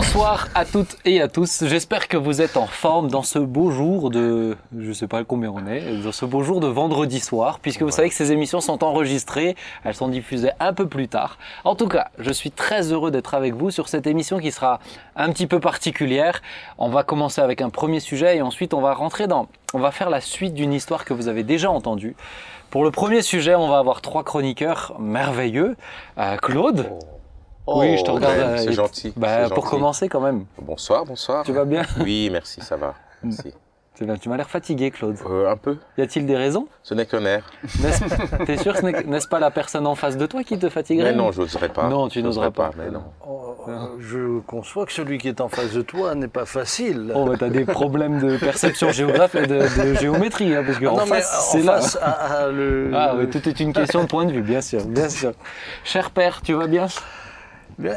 Bonsoir à toutes et à tous. J'espère que vous êtes en forme dans ce beau jour de, je sais pas combien on est, dans ce beau jour de vendredi soir, puisque vous savez que ces émissions sont enregistrées, elles sont diffusées un peu plus tard. En tout cas, je suis très heureux d'être avec vous sur cette émission qui sera un petit peu particulière. On va commencer avec un premier sujet et ensuite on va rentrer dans, on va faire la suite d'une histoire que vous avez déjà entendue. Pour le premier sujet, on va avoir trois chroniqueurs merveilleux. Euh, Claude. Oui, je te Oh, regarde. ouais, euh, c'est et- gentil, Bah, c'est pour gentil. commencer quand même. Bonsoir, bonsoir. Tu vas bien? Oui, merci, ça va. Merci. C'est bien, Tu m'as l'air fatigué, Claude. Euh, un peu. Y a-t-il des raisons? Ce n'est qu'un air. N'est-ce- T'es sûr que ce n'est- n'est-ce pas la personne en face de toi qui te fatiguerait? Mais non, j'oserais pas. Non, tu n'oserais pas. Mais non. Oh, je conçois que celui qui est en face de toi n'est pas facile. Oh, bah, t'as des problèmes de perception géographique et de, de géométrie, hein, parce Ah qu'en non, mais face, en c'est là. face, à- à le- Ah oui, tout est une question de point de vue, bien sûr, bien sûr. Cher père, tu vas Bien,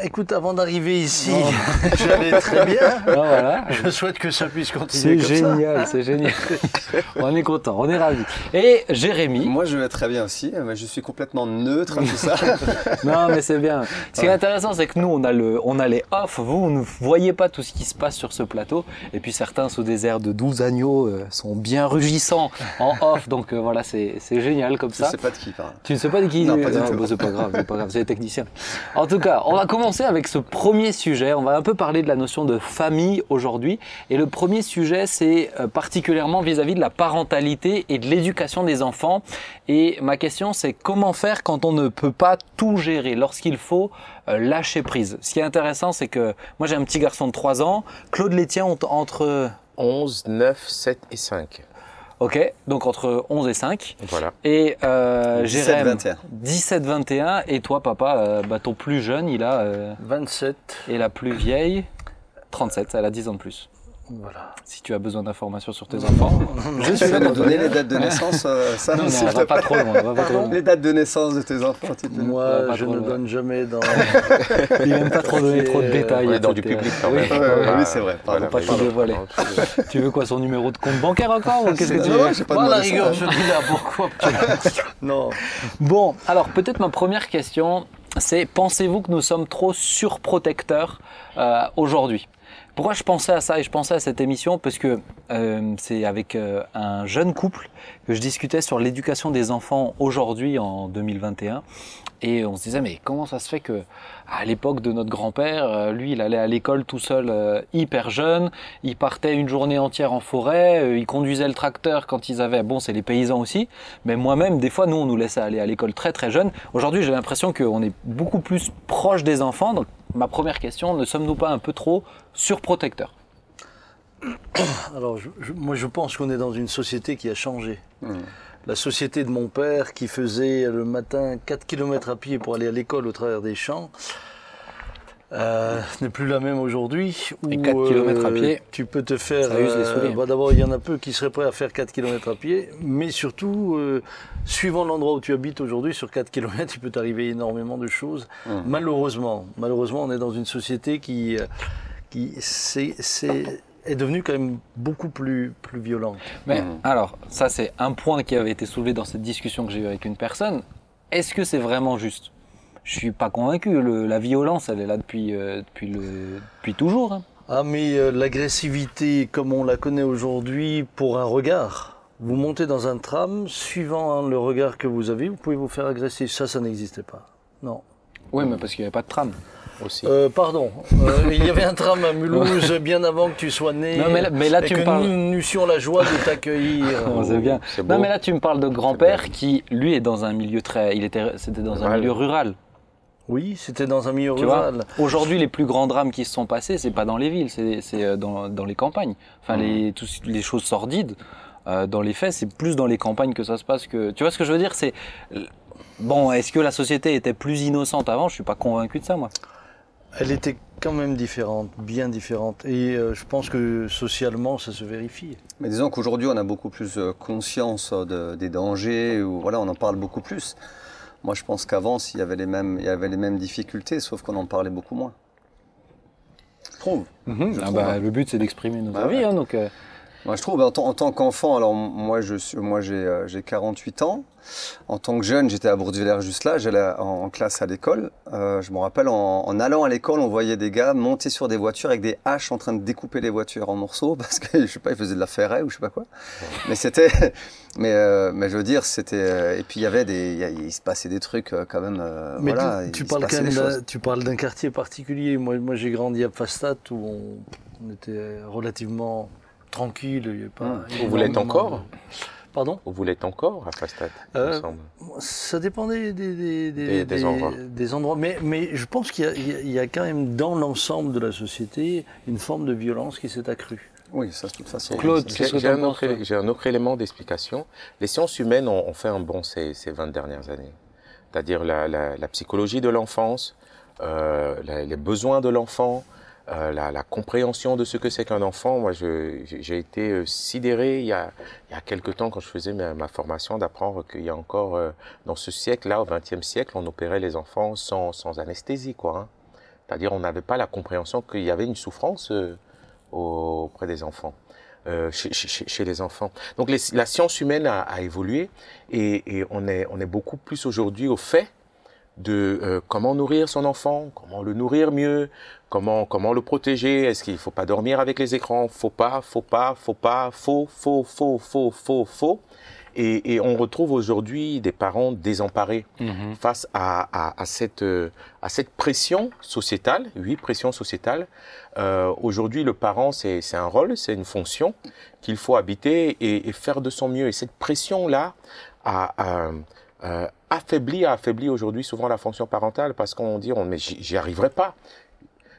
écoute, avant d'arriver ici, j'allais très bien. Voilà. Je souhaite que ça puisse continuer C'est comme génial, c'est génial. on est content, on est ravis. Et Jérémy, Moi, je vais très bien aussi, mais je suis complètement neutre à tout ça. non mais c'est bien. Ce qui est intéressant, c'est que nous, on a, le, on a les off, vous, vous ne voyez pas tout ce qui se passe sur ce plateau. Et puis certains, sous des airs de 12 agneaux, euh, sont bien rugissants en off. Donc euh, voilà, c'est c'est génial comme Je ça. sais pas de qui parle. Tu ne sais pas de qui Non, pas du tout. bah, c'est pas grave, c'est pas grave, c'est les techniciens. En tout cas, on va commencer avec ce premier sujet. On va un peu parler de la notion de famille aujourd'hui. Et le premier sujet, c'est euh, particulièrement vis-à-vis de la parentalité et de l'éducation des enfants. Et ma question, c'est comment faire quand on ne peut pas tout gérer, lorsqu'il faut euh, lâcher prise? Ce qui est intéressant, c'est que moi j'ai un petit garçon de 3 ans. Claude les tiens ont entre... 11, 9, 7 et 5. Ok, donc entre 11 et 5. Voilà. Et euh, 17, Jérém, 21. 17-21. Et toi, papa, euh, bah, ton plus jeune, il a. euh, 27. et la plus vieille, 37. Elle a 10 ans de plus. Voilà. Si tu as besoin d'informations sur tes enfants. Je suis là pour donner les dates de naissance, euh, ça, Non, non, on va pas trop loin. on va pas trop loin. Les dates de naissance de tes enfants, tu peux nous- Ouais, Moi, je ne loin. donne jamais dans. Il n'aime pas trop donner trop de détails. Dans du public quand Oui. même. Ouais, ouais, Ah, oui, c'est vrai. voilà, Pas tout dévoiler. Tu veux quoi, son numéro de compte bancaire encore ou qu'est-ce que tu veux non, j'ai pas la rigueur, je dis là pourquoi. non. Bon, alors peut-être ma première question, c'est pensez-vous que nous sommes trop surprotecteurs euh, aujourd'hui? Pourquoi je pensais à ça et je pensais à cette émission? Parce que euh, c'est avec euh, un jeune couple que je discutais sur l'éducation des enfants aujourd'hui en 2021. Et on se disait, mais comment ça se fait que à l'époque de notre grand-père, euh, lui, il allait à l'école tout seul, hyper jeune, il partait une journée entière en forêt, il conduisait le tracteur quand ils avaient, bon, c'est les paysans aussi, mais moi-même, des fois, nous, on nous laissait aller à l'école très très jeune. Aujourd'hui, j'ai l'impression qu'on est beaucoup plus proche des enfants. Ma première question, ne sommes-nous pas un peu trop surprotecteurs Alors, je- je- moi, je pense qu'on est dans une société qui a changé. Hmm. La société de mon père qui faisait le matin 4 km à pied pour aller à l'école au travers des champs euh, n'est plus la même aujourd'hui. Et où, 4 kilomètres à pied, Tu peux te faire. ça use les souliers. bah, D'abord, il y en a peu qui seraient prêts à faire 4 km à pied, mais surtout, euh, suivant l'endroit où tu habites aujourd'hui, sur 4 km, il peut t'arriver énormément de choses. Mhm. Malheureusement, malheureusement, on est dans une société qui, euh, qui c'est, c'est- est devenue quand même beaucoup plus, plus violente. Mais Mhm. alors, ça c'est un point qui avait été soulevé dans cette discussion que j'ai eue avec une personne. Est-ce que c'est vraiment juste? Je suis pas convaincu. Le- la violence, elle est là depuis, euh, depuis, le, depuis toujours. hein. Ah mais euh, l'agressivité comme on la connaît aujourd'hui pour un regard. Vous montez dans un tram, suivant hein, le regard que vous avez, vous pouvez vous faire agresser. Ça, ça n'existait pas. Non. Oui, mais parce qu'il n'y avait pas de tram. Aussi. Euh, pardon, Euh, il y avait un tram à Mulhouse bien avant que tu sois né. Non, mais là- mais là, et tu me que parles- nous, nous eussions la joie de t'accueillir. Oh, c'est bien. C'est beau. Non, mais là, tu me parles de grand-père qui, lui, est dans un milieu très. Il était, c'était dans un Rural. milieu rural. Oui, c'était dans un milieu Tu rural. Aujourd'hui, les plus grands drames qui se sont passés, c'est pas dans les villes, c'est, euh, dans, dans les campagnes. Enfin, les, tous- les choses sordides. euh, dans les faits, c'est plus dans les campagnes que ça se passe que. Tu vois ce que je veux dire? C'est bon. Est-ce que la société était plus innocente avant? Je suis pas convaincu de ça, moi. Elle était quand même différente, bien différente. Et euh, je pense que socialement, ça se vérifie. Mais disons qu'aujourd'hui, on a beaucoup plus conscience de- des dangers, ou voilà, on en parle beaucoup plus. Moi, je pense qu'avant, il y avait les mêmes, il y avait les mêmes difficultés, sauf qu'on en parlait beaucoup moins. Je trouve. Je Ah trouve, bah, hein. le but, c'est d'exprimer nos Bah avis, ouais. hein, donc. euh, Moi, je trouve, en, tant- en tant qu'enfant, alors moi, je suis, moi, j'ai, euh, j'ai 48 ans. En tant que jeune, j'étais à Bourdieu-Villers juste là, j'allais en, en classe à l'école. Euh, je me rappelle, en, en allant à l'école, on voyait des gars monter sur des voitures avec des haches en train de découper les voitures en morceaux parce que, je sais pas, ils faisaient de la ferraille ou je sais pas quoi. Mais c'était, mais, euh, mais je veux dire, c'était, euh, et puis il y avait des, il, se passait des trucs euh, quand même, euh, Mais voilà. tu, parles quand même tu parles d'un quartier particulier. Moi, moi j'ai grandi à Fastat où on, on était relativement tranquille. il y avait pas Hum. Vous l'êtes encore de- Pardon Vous l'êtes encore à Fastat il Euh, semble. Ça dépendait des, des, Des- des endroits. des endroits. Mais, mais je pense qu'il y a- y, a- a quand même dans l'ensemble de la société une forme de violence qui s'est accrue. Oui, ça, de toute façon. Claude, J'ai un, autre un élément d'explication. Les sciences humaines ont, ont fait un bond ces, ces 20 dernières années. C'est-à-dire la, la- la psychologie de l'enfance, euh, les besoins de l'enfant, euh, la, la compréhension de ce que c'est qu'un enfant. Moi, j'ai été euh, sidéré il y, a, il y a quelque temps quand je faisais ma, ma formation d'apprendre qu'il y a encore, euh, dans ce siècle-là, au XXe siècle, on opérait les enfants sans, sans anesthésie. quoi. hein. C'est-à-dire on n'avait pas la compréhension qu'il y avait une souffrance euh, auprès des enfants. euh, chez, chez- chez les enfants. Donc la science humaine a, a évolué et, et on, est, on est beaucoup plus aujourd'hui au fait de euh, comment nourrir son enfant, comment le nourrir mieux, comment, comment le protéger, est-ce qu'il ne faut pas dormir avec les écrans, faut pas, faut pas, faut pas, faux, faux, faux, faux, faux, faux. Et, et on retrouve aujourd'hui des parents désemparés face à, à, à cette, euh, à cette pression sociétale, oui, pression sociétale. Euh, Aujourd'hui, le parent, c'est c'est un rôle, c'est une fonction qu'il faut habiter et, et faire de son mieux. Et cette pression-là a, a, euh, affaibli, a affaibli aujourd'hui souvent la fonction parentale parce qu'on dit, on, mais j'y arriverai pas.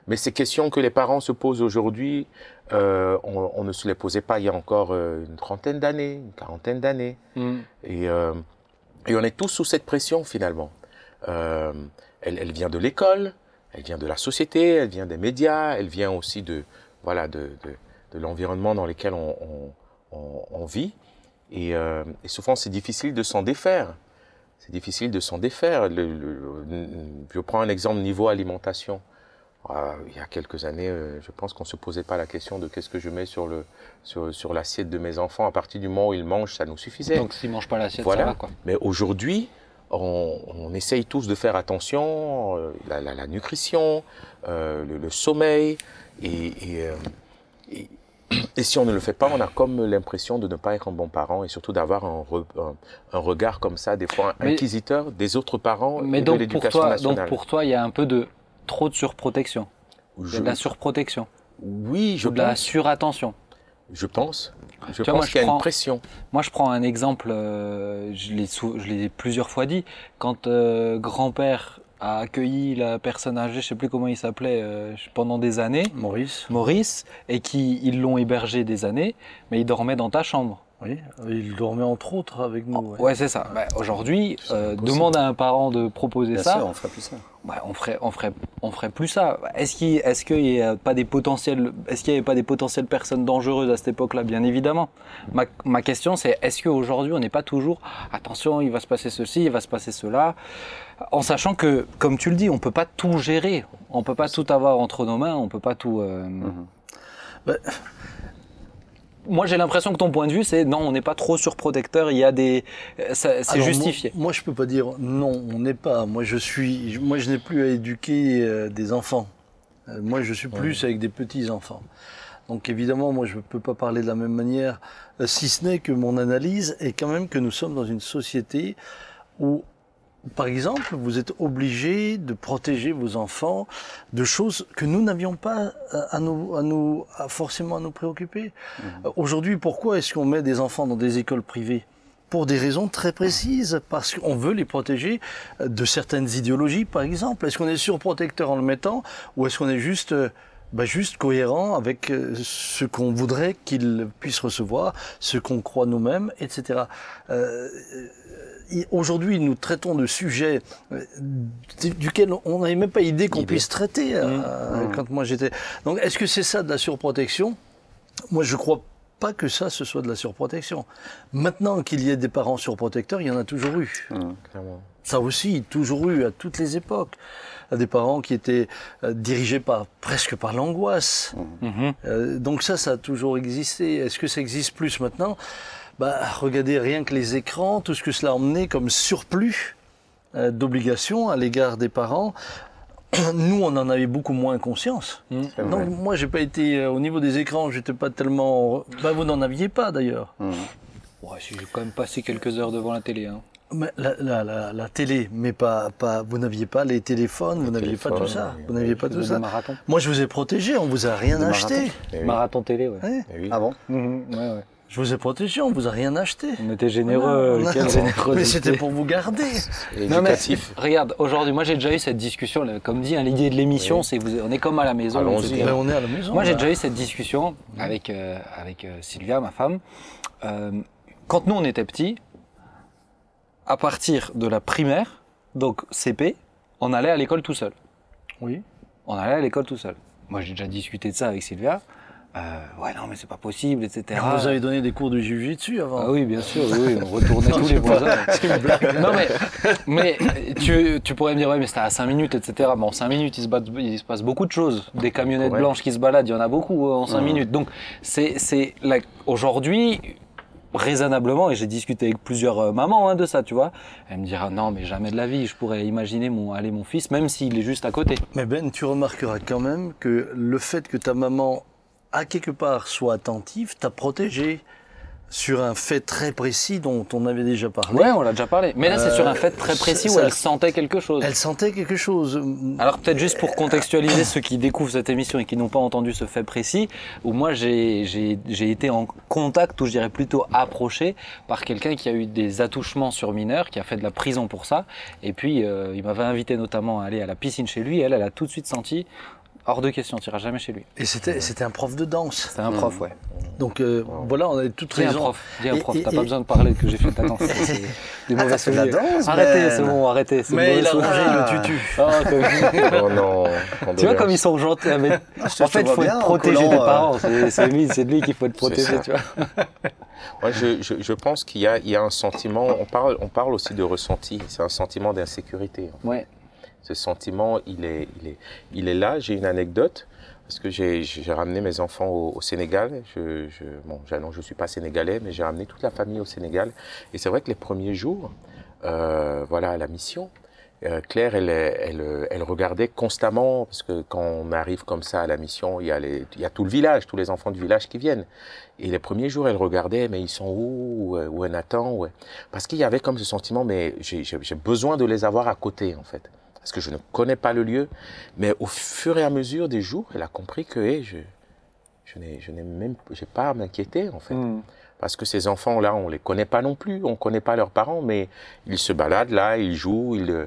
Mais ces questions que les parents se posent aujourd'hui, euh, on, on ne se les posait pas il y a encore euh, une trentaine d'années, une quarantaine d'années. Mm. Et, euh, et on est tous sous cette pression finalement. Euh, elle, elle vient de l'école, elle vient de la société, elle vient des médias, elle vient aussi de voilà de, de, de l'environnement dans lequel on, on, vit. Et, et souvent c'est difficile de s'en défaire. C'est difficile de s'en défaire. Le- le- le- je prends un exemple niveau alimentation. Euh, il y a quelques années, euh, je pense qu'on se posait pas la question de qu'est-ce que je mets sur le sur, sur l'assiette de mes enfants. À partir du moment où ils mangent, ça nous suffisait. Donc s'ils mangent pas l'assiette, Voilà. ça va quoi. Mais aujourd'hui, on, on essaye tous de faire attention, euh, la, la, la nutrition, euh, le, le sommeil, et, et, euh, et, et si on ne le fait pas, on a comme l'impression de ne pas être un bon parent et surtout d'avoir un, re- un, un regard comme ça, des fois Mais- inquisiteur des autres parents Mais et de donc pour l'éducation toi, donc nationale. pour toi, il y a un peu de trop de surprotection. Je- de la surprotection, oui, je ou de la pense. surattention. Je pense. Je Tu pense qu'il y a prends- une pression. Moi, je prends un exemple, euh, je l'ai sou- je l'ai plusieurs fois dit. Quand euh, grand-père a accueilli la personne âgée, je sais plus comment il s'appelait, euh, pendant des années, Maurice Maurice, et qui ils l'ont hébergé des années, mais il dormait dans ta chambre. Oui, il dormait entre autres avec nous. ouais. Ouais, c'est ça. Bah, Aujourd'hui, euh, demande à un parent de proposer Bien ça. sûr, on ferait plus ça. bah, on ferait, on ferait, on ferait plus ça. Est-ce qu'il, est-ce qu'il y a pas des potentiels, est-ce qu'il y avait pas des potentielles personnes dangereuses à cette époque-là? Bien évidemment. Ma, ma question, c'est est-ce qu'aujourd'hui, on n'est pas toujours, attention, il va se passer ceci, il va se passer cela, en sachant que, comme tu le dis, on peut pas tout gérer, on peut pas tout avoir entre nos mains, on peut pas tout. euh, Mhm. Bah, Moi, j'ai l'impression que ton point de vue, c'est non, on n'est pas trop surprotecteur. Il y a des, euh, ça- c'est justifié. Moi, moi, je peux pas dire non, on n'est pas. Moi, je suis, moi, je n'ai plus à éduquer euh, des enfants. Euh, moi, je suis plus avec des petits enfants. Donc, évidemment, moi, je ne peux pas parler de la même manière, si ce n'est que mon analyse est quand même que nous sommes dans une société où par exemple, vous êtes obligé de protéger vos enfants de choses que nous n'avions pas euh, à nous, à nous, à forcément à nous préoccuper. Euh, Aujourd'hui, pourquoi est-ce qu'on met des enfants dans des écoles privées? Pour des raisons très précises, parce qu'on veut les protéger euh, de certaines idéologies, par exemple. Est-ce qu'on est surprotecteur en le mettant, ou est-ce qu'on est juste, bah, juste cohérent avec ce qu'on voudrait qu'ils puissent recevoir, ce qu'on croit nous-mêmes, etc. Euh, et Aujourd'hui, nous traitons de sujets euh, du- duquel on n'avait même pas idée qu'on puisse traiter euh, Mmh. quand moi j'étais. Donc, est-ce que c'est ça de la surprotection? Moi, je crois pas que ça, ce soit de la surprotection. Maintenant qu'il y ait des parents surprotecteurs, il y en a toujours eu. Clairement. Ça aussi, toujours eu à toutes les époques. Des parents qui étaient euh, dirigés par, presque par l'angoisse. Euh, donc ça, ça a toujours existé. Est-ce que ça existe plus maintenant? Bah, Regardez rien que les écrans, tout ce que cela a emmené comme surplus euh, d'obligations à l'égard des parents. Nous, on en avait beaucoup moins conscience. Vrai. Donc moi, j'ai pas été euh, au niveau des écrans, j'étais pas tellement. Bah, vous n'en aviez pas d'ailleurs. Mmh. Ouais, j'ai quand même passé quelques heures devant la télé. Hein. Mais la, la, la, la télé, mais pas, pas. Vous n'aviez pas les téléphones, vous n'aviez pas tout ça. oui. Vous n'aviez pas tout ça. Moi, je vous ai protégé, on vous a rien acheté. Eh oui, Marathon télé, ouais. Ouais. eh oui. Ah bon? Mhm, ouais, ouais. Je vous ai protégé, on vous a rien acheté. On était généreux. Non, quelle non, mais c'était pour vous garder. Non mais regarde, aujourd'hui, moi j'ai déjà eu cette discussion. Comme dit, hein, l'idée de l'émission, Oui. c'est vous, on est comme à la maison. Etc. Ben, on est à la maison. Moi j'ai déjà eu cette discussion avec euh, avec euh, Sylvia, ma femme. Euh, quand nous on était petits, à partir de la primaire, donc CP, on allait à l'école tout seul. Oui. On allait à l'école tout seul. Moi j'ai déjà discuté de ça avec Sylvia. Euh, ouais non mais c'est pas possible, etc. On vous avez donné des cours de jiu-jitsu avant. Ah oui, bien sûr, oui, on retournait tous les voisins. Non, mais, mais tu, tu pourrais me dire, ouais, mais c'était à 5 minutes, etc. Bon, en 5 minutes, il se, bat- il se passe beaucoup de choses. Des camionnettes Ouais. blanches qui se baladent, il y en a beaucoup euh, en 5 Mhm. minutes. Donc, c'est, c'est, aujourd'hui, raisonnablement, et j'ai discuté avec plusieurs euh, mamans hein, de ça, tu vois, elle me dira, non, mais jamais de la vie, je pourrais imaginer mon, aller mon fils, même s'il est juste à côté. Mais Ben, tu remarqueras quand même que le fait que ta maman, à quelque part, soit attentive, t'a protégé sur un fait très précis dont on avait déjà parlé. Ouais, on l'a déjà parlé. Mais là, c'est sur un Euh, fait très précis où ça- elle sentait quelque chose. Elle sentait quelque chose. Alors peut-être juste pour contextualiser ceux qui découvrent cette émission et qui n'ont pas entendu ce fait précis, où moi j'ai été en contact, ou je dirais plutôt approché, par quelqu'un qui a eu des attouchements sur mineurs, qui a fait de la prison pour ça, et puis euh, il m'avait invité notamment à aller à la piscine chez lui, et elle, elle a tout de suite senti, hors de question, tu iras jamais chez lui. Et c'était, c'était un prof de danse. C'était un prof, ouais. Donc euh, voilà, on avait toute Dis un raison. prof, dis un prof, t'as et- pas besoin de parler que j'ai fait de la danse. des mauvais de la souvenirs. danse, Arrêtez, c'est bon, arrêtez. Mais il a mauvais rangé le tutu. Ah, t'as vu Oh non. Tu vois comme ils sont gentils. mais te en fait, il faut bien être en protégé des euh, parents. C'est c'est lui, c'est de lui qu'il faut être protégé, tu vois. Moi, je, je, je pense qu'il y a, il y a un sentiment, on parle, on parle aussi de ressenti, c'est un sentiment d'insécurité. Ouais. Ce sentiment, il est, il est, il est là. J'ai une anecdote, parce que j'ai ramené mes enfants au, au Sénégal. Je, je, bon, non, je suis pas sénégalais, mais j'ai ramené toute la famille au Sénégal. Et c'est vrai que les premiers jours, euh, voilà, à la mission, euh, Claire, elle, elle, elle regardait constamment, parce que quand on arrive comme ça à la mission, il y, a les, il y a tout le village, tous les enfants du village qui viennent. Et les premiers jours, elle regardait, mais ils sont où Où est- Nathan Parce qu'il y avait comme ce sentiment, mais j'ai besoin de les avoir à côté, en fait. Parce que je ne connais pas le lieu. Mais au fur et à mesure des jours, elle a compris que hey, je, je n'ai je n'ai même j'ai pas à m'inquiéter, en fait. Hmm. Parce que ces enfants-là, on les connaît pas non plus, on connaît pas leurs parents, mais ils se baladent là, ils jouent, ils, euh,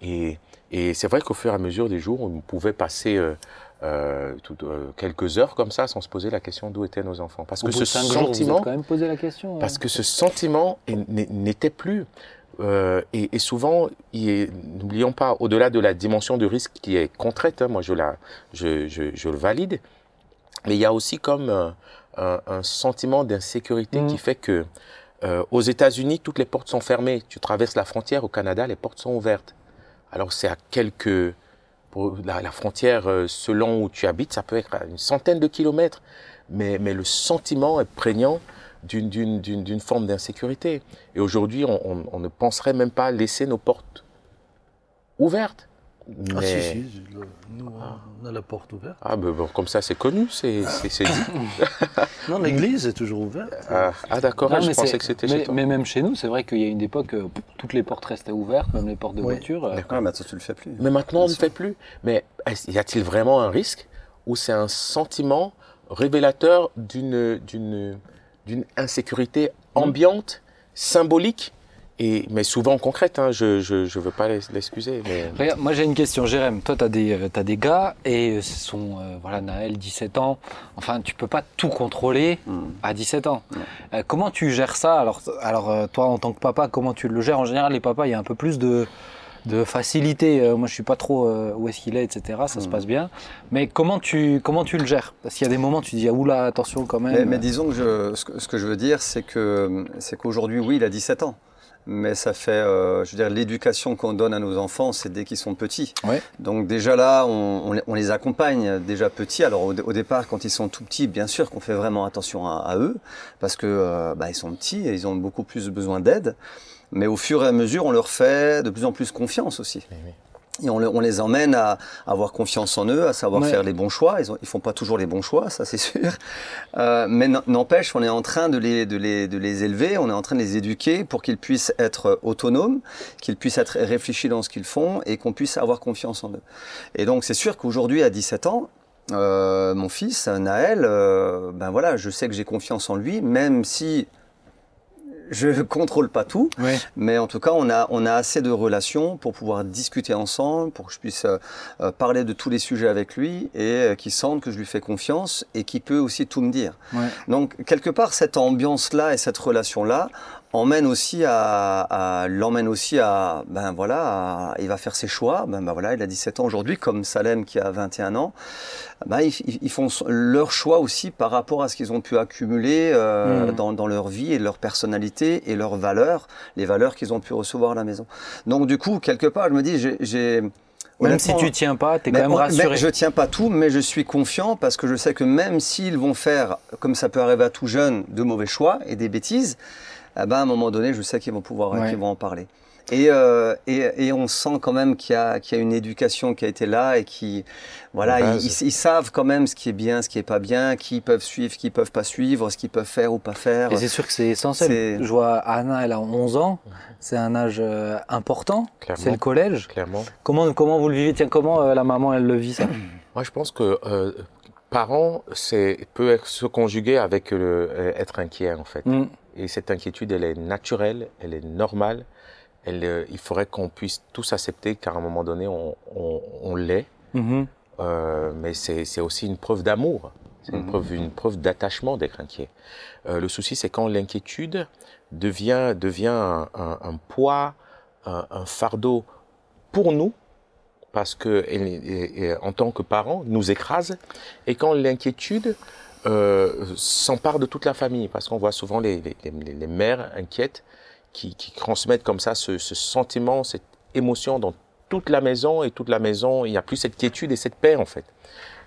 et, et c'est vrai qu'au fur et à mesure des jours, on pouvait passer euh, euh, tout- euh, quelques heures comme ça sans se poser la question d'où étaient nos enfants. Parce Au que ce jours, vous sentiment, êtes quand même posé la question. parce que ce sentiment est- n'est- n'était plus. Euh, et, et souvent, n'oublions pas, au-delà de la dimension de risque qui est concrète, hein, moi je, la, je, je, je le valide, mais il y a aussi comme un, un- un sentiment d'insécurité qui fait que euh, aux États-Unis, toutes les portes sont fermées. Tu traverses la frontière, au Canada, les portes sont ouvertes. Alors c'est à quelques... Pour la, la frontière, euh, selon où tu habites, ça peut être à une centaine de kilomètres, mais, mais le sentiment est prégnant d'une- d'une d'une- d'une forme d'insécurité. Et aujourd'hui, on, on- on ne penserait même pas laisser nos portes ouvertes. Ah Mais- si, si, le- nous on a la porte ouverte. Ah, ben, bon, comme ça, c'est connu, c'est c'est- c'est dit. Non, l'église est toujours ouverte. Ah, ah, d'accord, Non, ah, je mais pensais c'est- que c'était mais, chez toi. mais même chez nous, c'est vrai qu'il y a une époque, euh, toutes les portes restaient ouvertes, même les portes de Oui. voiture. euh, Ouais, mais attends, tu le fais plus. Mais maintenant, on ne le fait plus. Mais y a-t-il vraiment un risque ou c'est un sentiment révélateur d'une d'une insécurité ambiante, symbolique et mais souvent concrète. Hein, je je je veux pas l'excuser, mais moi j'ai une question, Jérém. Toi, tu as, des euh, t'as des gars et euh, ce sont, euh, voilà, Naël, 17 ans. Enfin, tu peux pas tout contrôler Hmm. à 17 ans. Euh, comment tu gères ça? Alors, alors euh, toi, en tant que papa, comment tu le gères? En général, les papas, il y a un peu plus de, de facilité. Euh, moi, je suis pas trop euh, où est-ce qu'il est, etc. Ça se Mm. passe bien. Mais comment tu, comment tu le gères? Parce qu'il y a des moments, où tu dis, ah, oula, attention quand même. Mais, mais disons que je, ce, que ce que je veux dire, c'est que c'est qu'aujourd'hui, oui, il a 17 ans. Mais ça fait, euh, je veux dire, l'éducation qu'on donne à nos enfants, c'est dès qu'ils sont petits. Ouais. Donc déjà là, on, on les- on les accompagne déjà petits. Alors au, au départ, quand ils sont tout petits, bien sûr qu'on fait vraiment attention à, à eux, parce que euh, bah, ils sont petits et ils ont beaucoup plus besoin d'aide. Mais au fur et à mesure, on leur fait de plus en plus confiance aussi. Oui, oui. Et on, le- on les emmène à, à avoir confiance en eux, à savoir Ouais. faire les bons choix. Ils, ils font pas toujours les bons choix, ça c'est sûr. Euh, mais n'empêche, on est en train de les, de, les, de les élever, on est en train de les éduquer pour qu'ils puissent être autonomes, qu'ils puissent être réfléchis dans ce qu'ils font et qu'on puisse avoir confiance en eux. Et donc c'est sûr qu'aujourd'hui, à 17 ans, euh, mon fils, Naël, euh, ben voilà, je sais que j'ai confiance en lui, même si je ne contrôle pas tout. Ouais. Mais en tout cas, on a, on a assez de relations pour pouvoir discuter ensemble, pour que je puisse euh, euh, parler de tous les sujets avec lui et euh, qu'il sente que je lui fais confiance et qu'il peut aussi tout me dire. Ouais. Donc, quelque part, cette ambiance-là et cette relation-là emmène aussi à, à l'emmène aussi à, ben voilà, à- il va faire ses choix. Ben, ben voilà, il a 17 ans aujourd'hui, comme Salem qui a 21 ans. Ben, ils, ils- font leur choix aussi par rapport à ce qu'ils ont pu accumuler euh, Mhm. dans, dans leur vie et leur personnalité et leurs valeurs, les valeurs qu'ils ont pu recevoir à la maison. Donc du coup, quelque part, je me dis, j'ai- Même si tu tiens pas, tu es quand même rassuré. je tiens pas tout, mais je suis confiant parce que je sais que même s'ils vont faire, comme ça peut arriver à tout jeune, de mauvais choix et des bêtises, eh ben, à un moment donné, je sais qu'ils vont pouvoir, Ouais. qu'ils vont en parler. Et, euh, et, et on sent quand même qu'il y, a, qu'il y a une éducation qui a été là et qui, voilà, ils, base. ils- ils savent quand même ce qui est bien, ce qui est pas bien, qui peuvent suivre, qui peuvent pas suivre, ce qu'ils peuvent faire ou pas faire. Et c'est sûr que c'est essentiel. C'est- Je vois Anna, elle a 11 ans. C'est un âge euh, important. Clairement. C'est le collège. Clairement. Comment, comment vous le vivez? Tiens, comment euh, la maman, elle le vit ça? Moi, je pense que euh, parents, c'est peut être- se conjuguer avec le, euh, être inquiet en fait. Mm. Et cette inquiétude, elle est naturelle, elle est normale. Elle, euh, il faudrait qu'on puisse tous accepter qu'à un moment donné, on, on, on l'est. Mhm. Euh, mais c'est c'est aussi une preuve d'amour. C'est une Mhm. preuve, une preuve d'attachement d'être inquiet. Euh, le souci, c'est quand l'inquiétude devient, devient un, un- un poids, un, un fardeau pour nous, parce que elle, et- et en tant que parents, nous écrase, et quand l'inquiétude euh, s'empare de toute la famille, parce qu'on voit souvent les, les, les- les mères inquiètes qui, qui transmettent comme ça ce, ce sentiment, cette émotion dans toute la maison, et toute la maison, il n'y a plus cette quiétude et cette paix en fait.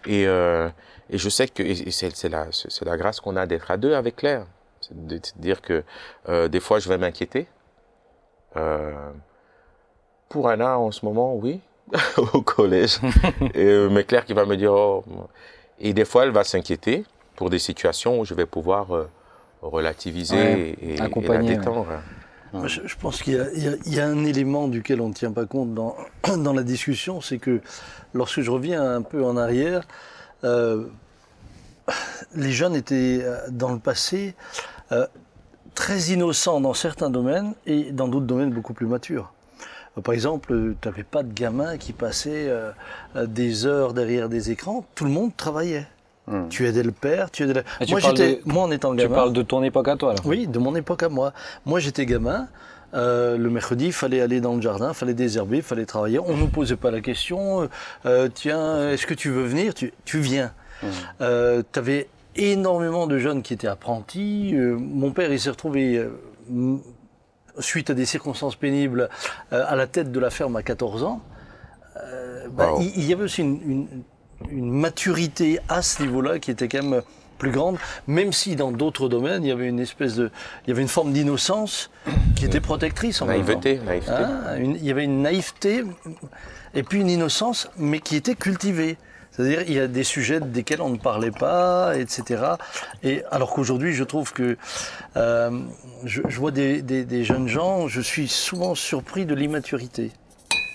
Et, euh, et je sais que c'est c'est la, la grâce qu'on a d'être à deux avec Claire. C'est de, de dire que euh, des fois je vais m'inquiéter. Euh, pour Anna en ce moment, oui, au collège. et, euh, mais Claire qui va me dire, oh. Et des fois elle va s'inquiéter pour des situations où je vais pouvoir euh, relativiser Ouais, et, et- la ouais. détendre. Moi, Je, je pense qu'il y, a- y y un élément duquel on ne tient pas compte dans, dans la discussion, c'est que lorsque je reviens un peu en arrière, euh, les jeunes étaient euh, dans le passé euh, très innocents dans certains domaines et dans d'autres domaines beaucoup plus matures. Par exemple, tu n'avais pas de gamins qui passaient euh, des heures derrière des écrans, tout le monde travaillait. Hmm. Tu aidais le père, tu aidais. Et tu moi, j'étais, de- moi, en étant Tu gamin, parles de ton époque à toi, alors oui, de mon époque à moi. Moi, j'étais gamin. euh, le mercredi, il fallait aller dans le jardin, il fallait désherber, il fallait travailler. On ne nous posait pas la question, euh, euh, tiens, est-ce que tu veux venir? Tu, tu viens. Mmh. tu avais énormément de jeunes qui étaient apprentis. Euh, mon père, il s'est retrouvé, euh, suite à des circonstances pénibles, euh, à la tête de la ferme à 14 ans. Euh, bah, Wow. il, il y avait aussi une, une- une maturité à ce niveau-là qui était quand même plus grande, même si dans d'autres domaines, il y avait une espèce de, il y avait une forme d'innocence qui était protectrice en même temps. Naïveté, naïveté. Hein, une- il y avait une naïveté et puis une innocence, mais qui était cultivée. C'est-à-dire, il y a des sujets desquels on ne parlait pas, etc. Et alors qu'aujourd'hui, je trouve que euh, je, je vois des, des- des jeunes gens, je suis souvent surpris de l'immaturité,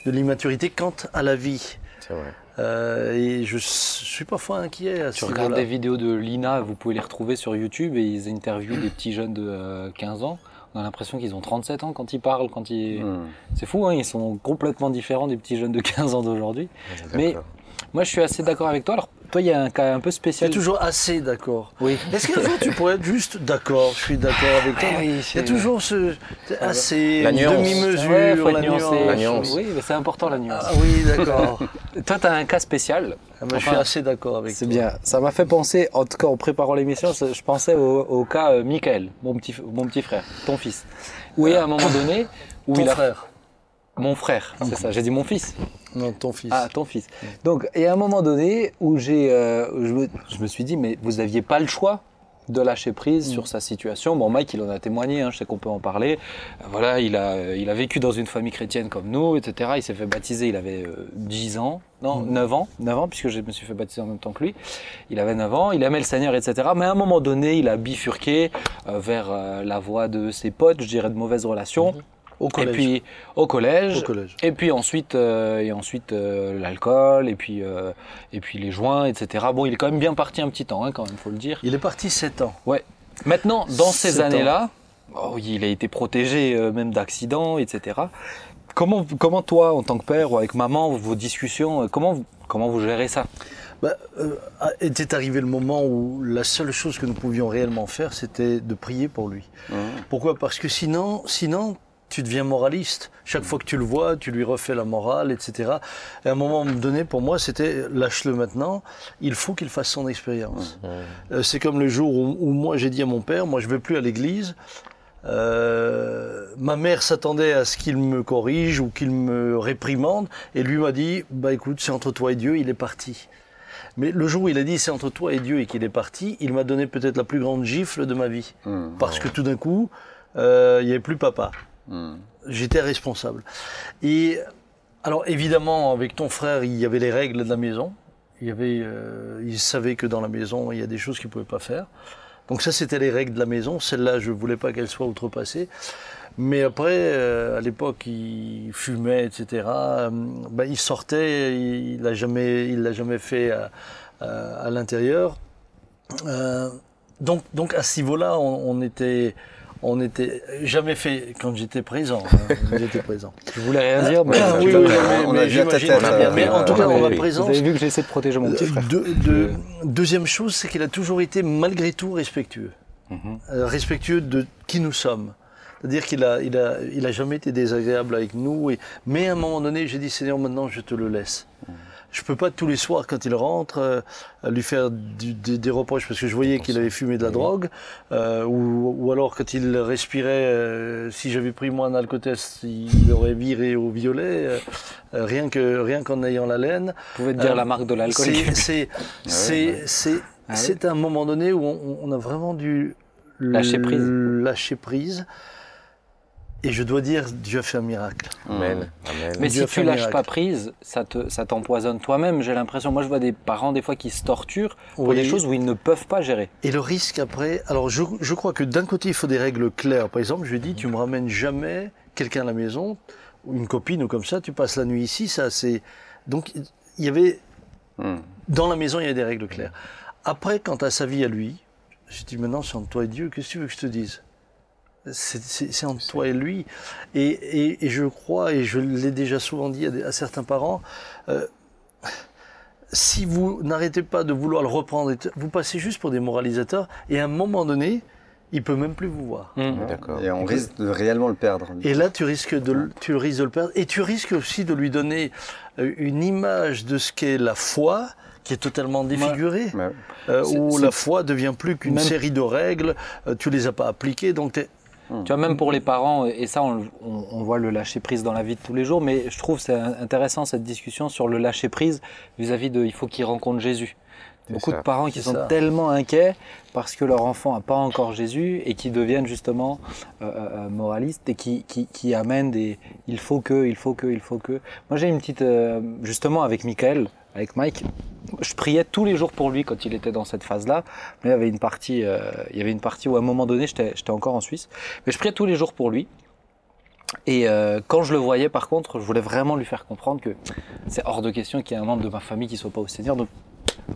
de l'immaturité quant à la vie. C'est vrai. Euh, et je, suis parfois inquiet à ce Tu regardes niveau-là. des vidéos de Lina, vous pouvez les retrouver sur YouTube et ils interviewent des petits jeunes de euh, 15 ans. On a l'impression qu'ils ont 37 ans quand ils parlent, quand ils... Hmm. C'est fou, hein, ils sont complètement différents des petits jeunes de 15 ans d'aujourd'hui. Mais-. Moi, je suis assez d'accord avec toi. Alors, toi, il y a un cas un peu Tu es spécial. toujours assez d'accord. Oui. Est-ce qu'un jour tu pourrais être juste d'accord Je suis d'accord avec toi. Ah oui, Il y a toujours ce c'est assez La nuance. demi-mesure, Ouais, la nuance. La nuance. Oui, mais c'est important la nuance. Ah oui, d'accord. Toi, tu as un cas spécial. Ah, je suis assez d'accord avec C'est toi. bien. Ça m'a fait penser, en tout cas en préparant l'émission, je pensais au, au cas euh, Michael, mon petit, mon petit frère, ton fils. Y a un moment donné où Ton il a frère. Mon frère, c'est ça. J'ai dit mon fils. Non, ton fils. Ah, ton fils. Donc, il y a un moment donné où j'ai, euh, je, me, je me suis dit, mais vous n'aviez pas le choix de lâcher prise sur sa situation. Bon, Mike, il en a témoigné, hein, je sais qu'on peut en parler. Euh, Voilà, il a, euh, il a vécu dans une famille chrétienne comme nous, etc. Il s'est fait baptiser, il avait euh, 10 ans, non, 9 ans, 9 ans, puisque je me suis fait baptiser en même temps que lui. Il avait 9 ans, il aimait le Seigneur, etc. Mais à un moment donné, il a bifurqué euh, vers euh, la voie de ses potes, je dirais de mauvaises relations. Au collège. Et puis au collège. Au collège. Et puis ensuite, euh, et ensuite euh, l'alcool, et puis euh, et puis les joints, etc. Bon, il est quand même bien parti un petit temps, hein, quand même, faut le dire. Il est parti 7 ans. Ouais. Maintenant, dans ces années-là, oh, il a été protégé même d'accidents, etc. Comment comment toi, en tant que père ou avec maman, vos discussions, comment vous- comment vous gérez ça? Bah, ah, était arrivé le moment où la seule chose que nous pouvions réellement faire, c'était de prier pour lui. Mmh. Pourquoi? Parce que sinon, sinon, tu deviens moraliste. Chaque fois que tu le vois, tu lui refais la morale, etc. Et à un moment donné, pour moi, c'était lâche-le maintenant. Il faut qu'il fasse son expérience. Euh, c'est comme le jour où, où moi j'ai dit à mon père, moi je vais plus à l'église. Euh, ma mère s'attendait à ce qu'il me corrige ou qu'il me réprimande, et lui m'a dit, bah écoute, c'est entre toi et Dieu, il est parti. Mais le jour où il a dit c'est entre toi et Dieu et qu'il est parti, il m'a donné peut-être la plus grande gifle de ma vie. Mmh. Parce que tout d'un coup, euh, il n'y avait plus papa. Mmh. J'étais responsable. Et alors évidemment, avec ton frère, il y avait les règles de la maison. Il euh, savait que dans la maison, il y a des choses qu'il pouvait pas faire. Donc ça, c'était les règles de la maison. Celle-là, je voulais pas qu'elle soit outrepassée. Mais après, euh, à l'époque, il fumait, etc. Euh, ben, il sortait, il l'a jamais, il l'a jamais fait à, l'intérieur. Donc, à ce niveau-là, on était, on était jamais fait quand j'étais présent. hein, j'étais présent. Je voulais rien dire, mais, Ah, je oui, oui, on mais, a tête, bien. euh, Mais en tout cas, dans ma. Vous présence, avez vu que j'essaie de protéger mon petit frère. de- de- deuxième chose, c'est qu'il a toujours été malgré tout respectueux. Mhm. Euh, respectueux de qui nous sommes. C'est-à-dire qu'il a, il a, il a jamais été désagréable avec nous. Et, mais à un moment donné, j'ai dit, Seigneur, maintenant, je te le laisse. Je peux pas tous les soirs, quand il rentre, euh, lui faire du- des, des reproches parce que je voyais qu'il avait fumé de la drogue, euh, ou, ou alors quand il respirait, euh, si j'avais pris moi un alcotest, il aurait viré au violet, rien que rien qu'en ayant la laine. Vous pouvez te dire la marque de l'alcool. C'est, c'est, c'est, c'est, Ah oui. c'est un moment donné où on, on a vraiment dû Lâcher prise. lâcher prise. Et je dois dire, Dieu a fait un miracle. Amen. Amen. Mais Dieu si tu lâches miracle. pas prise, ça te, ça t'empoisonne toi-même. J'ai l'impression. Moi, je vois des parents des fois qui se torturent pour Oui. des choses où ils ne peuvent pas gérer. Et le risque après, alors je, je crois que d'un côté il faut des règles claires. Par exemple, je lui ai dit, tu me ramènes jamais quelqu'un à la maison, ou une copine ou comme ça, tu passes la nuit ici, ça c'est. Donc il y avait Mmh. dans la maison il y a des règles claires. Après, quant à sa vie à lui, j'ai dit maintenant c'est entre toi et Dieu, qu'est-ce que tu veux que je te dise? C'est, entre toi et lui. Et, et- et je crois, et je l'ai déjà souvent dit à, des- à certains parents, euh, si vous n'arrêtez pas de vouloir le reprendre, vous passez juste pour des moralisateurs, et à un moment donné, il peut même plus vous voir. D'accord. Et on risque de réellement le perdre. Et là, tu risques de, le- tu risques de le perdre, et tu risques aussi de lui donner euh, une image de ce qu'est la foi, qui est totalement défigurée, Ouais. euh, où la foi devient plus qu'une série de règles, euh, tu les as pas appliquées, donc t'es- Tu vois, même pour les parents, et ça, on, on- on voit le lâcher prise dans la vie de tous les jours, mais je trouve c'est intéressant cette discussion sur le lâcher prise vis-à-vis de il faut qu'ils rencontrent Jésus. Beaucoup ça. de parents qui sont ça. tellement inquiets parce que leur enfant n'a pas encore Jésus et qui deviennent justement euh, euh, moralistes et qui, qui, qui amènent des il faut que, il faut que, il faut que. Moi j'ai une petite, euh, justement avec Michael, avec Mike, je priais tous les jours pour lui quand il était dans cette phase-là. Mais il y avait une partie, euh, il y avait une partie où à un moment donné j'étais encore en Suisse, mais je priais tous les jours pour lui. Et euh, quand je le voyais, par contre, je voulais vraiment lui faire comprendre que c'est hors de question qu'il y ait un membre de ma famille qui soit pas au Seigneur. Donc,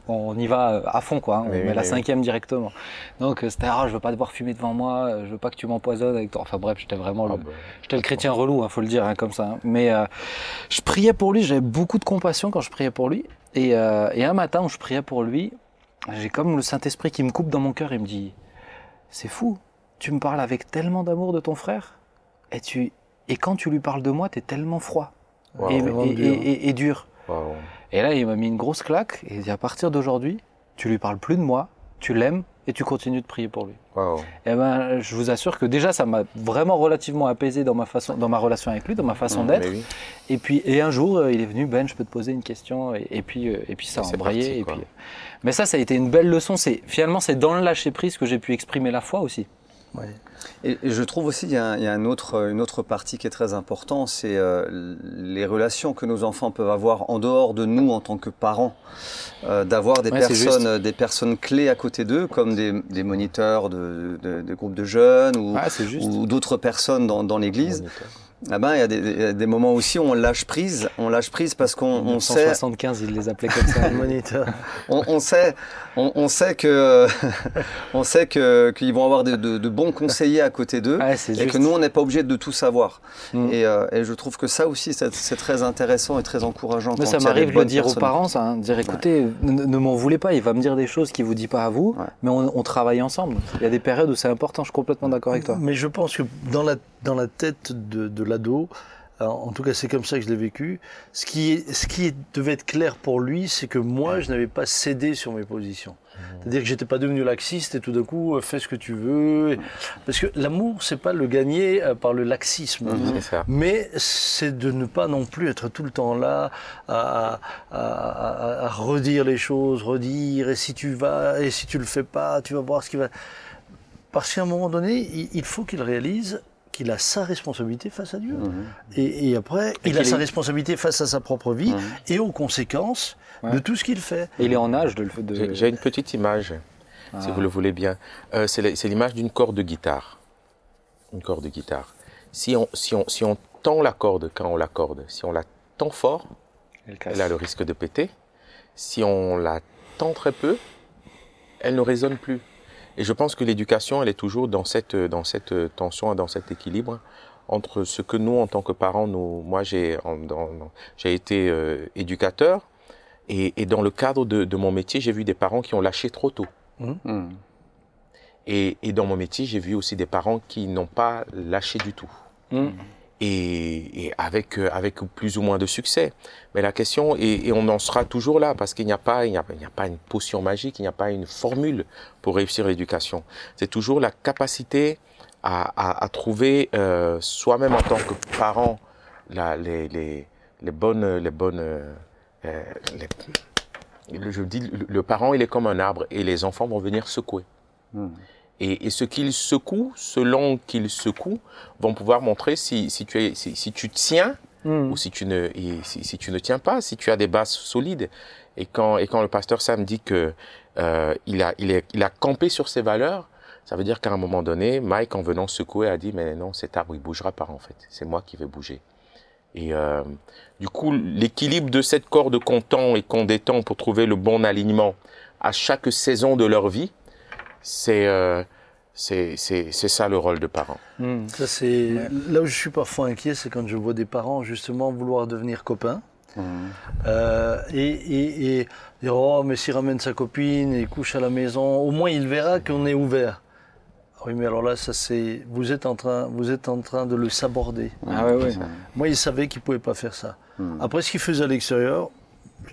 on y va euh, à fond, quoi. hein. On oui, met la oui. cinquième directement. Donc, euh, c'était ah, je veux pas devoir fumer devant moi, euh, je veux pas que tu m'empoisonnes avec toi. Enfin bref, j'étais vraiment le, Ah bah, j'étais le chrétien relou, hein, faut le dire, hein, comme ça. hein. Mais euh, je priais pour lui, j'avais beaucoup de compassion quand je priais pour lui. Et, euh, et un matin où je priais pour lui, j'ai comme le Saint-Esprit qui me coupe dans mon cœur et me dit C'est fou, tu me parles avec tellement d'amour de ton frère, et, tu, et quand tu lui parles de moi, tu es tellement froid Wow. et, dur. et- et- et dur. Wow. Et là, il m'a mis une grosse claque, et il dit À partir d'aujourd'hui, tu lui parles plus de moi, tu l'aimes, et tu continues de prier pour lui. Wow. Et ben, je vous assure que déjà, ça m'a vraiment relativement apaisé dans ma, façon, dans ma relation avec lui, dans ma façon Mmh, d'être. oui. Et puis, et un jour, euh, il est venu, Ben, je peux te poser une question, et, et puis, euh, et puis ça a embrayé. et puis, euh, mais ça, ça a été une belle leçon. C'est finalement, c'est dans le lâcher prise que j'ai pu exprimer la foi aussi. Et, et je trouve aussi qu'il y a, un- il y a un autre, une autre partie qui est très importante, c'est euh, les relations que nos enfants peuvent avoir en dehors de nous en tant que parents. Euh, D'avoir des, Ouais, personnes, des personnes clés à côté d'eux, comme des, des moniteurs de, de- de groupes de jeunes ou, Ah, ou d'autres personnes dans, dans l'église. Ah ben, il y a des, il y a des moments aussi où on lâche prise, on lâche prise parce qu'on En on sait 175, il les appelait comme ça. Le moniteur. on, on sait, on, on sait que, on sait que qu'ils vont avoir de, de- de bons conseillers à côté d'eux, Ouais, c'est et juste. que nous on n'est pas obligé de tout savoir. Mm. Et, euh, et je trouve que ça aussi c'est c'est très intéressant et très encourageant. Mais quand ça m'arrive de le dire aux parents, ça, hein, de dire écoutez, ne, ne m'en voulez pas, il va me dire des choses qu'il vous dit pas à vous, Ouais. mais on, on travaille ensemble. Il y a des périodes où c'est important, je suis complètement d'accord avec toi. Mais je pense que dans la, dans la tête de, de l'ado, euh, en tout cas c'est comme ça que je l'ai vécu, ce qui, est- ce qui devait être clair pour lui, c'est que moi je n'avais pas cédé sur mes positions. C'est-à-dire que j'étais pas devenu laxiste et tout d'un coup euh, fais ce que tu veux. Parce que l'amour c'est pas le gagner euh, par le laxisme. Ça. Mais c'est de ne pas non plus être tout le temps là à, à- à- à redire les choses, redire, et si tu vas, et si tu le fais pas, tu vas voir ce qui va. Parce qu'à un moment donné, il, il faut qu'il réalise qu'il a sa responsabilité face à Dieu. Mhm. Et, et après, Et il a sa est- responsabilité face à sa propre vie Mhm. et aux conséquences Ouais. de tout ce qu'il fait. Et il est en âge de le de... J'ai j'ai une petite image, si Ah. vous le voulez bien. Euh, c'est la- c'est l'image d'une corde de guitare. Une corde de guitare. Si on, si on, si on tend la corde quand on l'accorde, si on la tend fort, Elle casse. elle a le risque de péter. Si on la tend très peu, elle ne résonne plus. Et je pense que l'éducation, elle est toujours dans cette, dans cette tension, dans cet équilibre entre ce que nous, en tant que parents, nous, moi, j'ai, en- dans- dans- j'ai été euh, éducateur, et, et dans le cadre de, de mon métier, j'ai vu des parents qui ont lâché trop tôt. Mhm. Et, et dans mon métier, j'ai vu aussi des parents qui n'ont pas lâché du tout. Mm. Et, avec, euh, avec plus ou moins de succès. Mais la question, et, on en sera toujours là, parce qu'il n'y a, pas- il n'y a, pas une potion magique, il n'y a pas une formule pour réussir l'éducation. C'est toujours la capacité à, trouver euh, soi-même en tant que parent les, les, bonnes... Les bonnes euh, je dis, le, parent, il est comme un arbre et les enfants vont venir secouer. Mhm. Et, et ce qu'ils secouent, selon qu'ils secouent, vont pouvoir montrer si, si, tu, es, si, si tu tiens Mm. ou si tu, ne, et si, si tu ne tiens pas, si tu as des bases solides. Et quand, et quand le pasteur Sam dit que euh, il, a, il, est, il a campé sur ses valeurs, ça veut dire qu'à un moment donné, Mike, en venant secouer, a dit, mais non, cet arbre, il bougera pas en fait. C'est moi qui vais bouger. Et euh, du coup, l'équilibre de cette corde qu'on tend et qu'on détend pour trouver le bon alignement à chaque saison de leur vie, c'est euh, c'est c'est c'est ça le rôle de parent. Mm. Ça, c'est là où je suis parfois inquiet, c'est quand je vois des parents justement vouloir devenir copains. Mhm. Euh, et, et, et dire oh mais s'il ramène sa copine et couche à la maison, au moins il verra qu'on est ouvert. Oui mais alors là ça c'est vous êtes en train vous êtes en train de le saborder. Ah ouais, ouais. Moi il savait qu'il pouvait pas faire ça. Mhm. Après ce qu'il faisait à l'extérieur,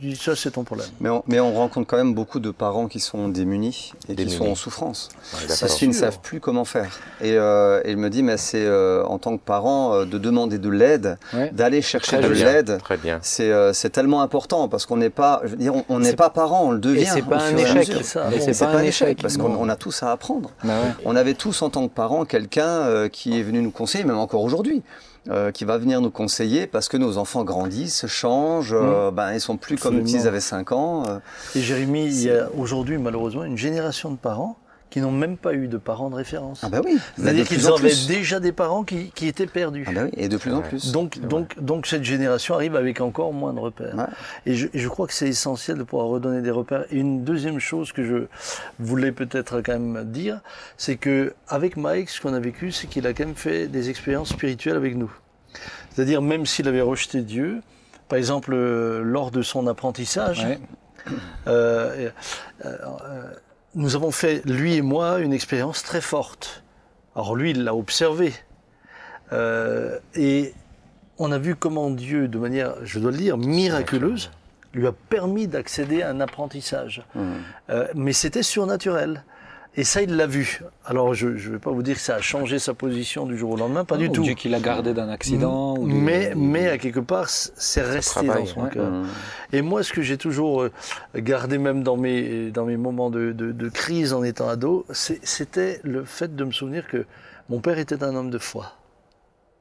dis ça c'est ton problème. Mais on, mais on rencontre quand même beaucoup de parents qui sont démunis et Démunis. qui sont en souffrance. Ouais, Parce qu'ils ne savent plus comment faire. Et, euh, et il me dit, mais c'est euh, en tant que parent euh, de demander de l'aide, Ouais. d'aller chercher Très de bien. l'aide. Très bien. C'est euh, c'est tellement important parce qu'on n'est pas, je veux dire, on- n'est pas parent, on le devient. Et c'est pas un échec. C'est ça. Et Bon, c'est C'est pas, pas un échec. parce qu'on on a tous à apprendre. Bah ouais. On avait tous en tant que parents quelqu'un euh, qui est venu nous conseiller, même encore aujourd'hui, euh, qui va venir nous conseiller parce que nos enfants grandissent, changent, euh, ben, ils sont plus comme s'ils avaient 5 ans. euh. Et Jérémy, il y a aujourd'hui malheureusement une génération de parents qui n'ont même pas eu de parents de référence. Ah ben oui, de C'est-à-dire qu'ils en avaient déjà des parents qui, qui étaient perdus. Ah ben oui, et de plus en plus. Donc, donc, donc cette génération arrive avec encore moins de repères. Ouais. Et, je, et je crois que c'est essentiel de pouvoir redonner des repères. Et une deuxième chose que je voulais peut-être quand même dire, c'est que avec Mike, ce qu'on a vécu, c'est qu'il a quand même fait des expériences spirituelles avec nous. C'est-à-dire même s'il avait rejeté Dieu, par exemple, euh, lors de son apprentissage, Ouais. euh, euh, euh, nous avons fait, lui et moi, une expérience très forte. Alors lui, il l'a observé. Euh, et on a vu comment Dieu, de manière, je dois le dire, miraculeuse, lui a permis d'accéder à un apprentissage. Euh, mais c'était surnaturel. Et ça, il l'a vu. Alors, je ne vais pas vous dire que ça a changé sa position du jour au lendemain, pas du Ou tout. Dieu qui l'a gardé d'un accident. ou de- Mais, mais à quelque part, c'est resté dans son ouais. cœur. Et moi, ce que j'ai toujours euh, gardé, même dans mes, dans mes moments de, de- de crise en étant ado, c'était le fait de me souvenir que mon père était un homme de foi.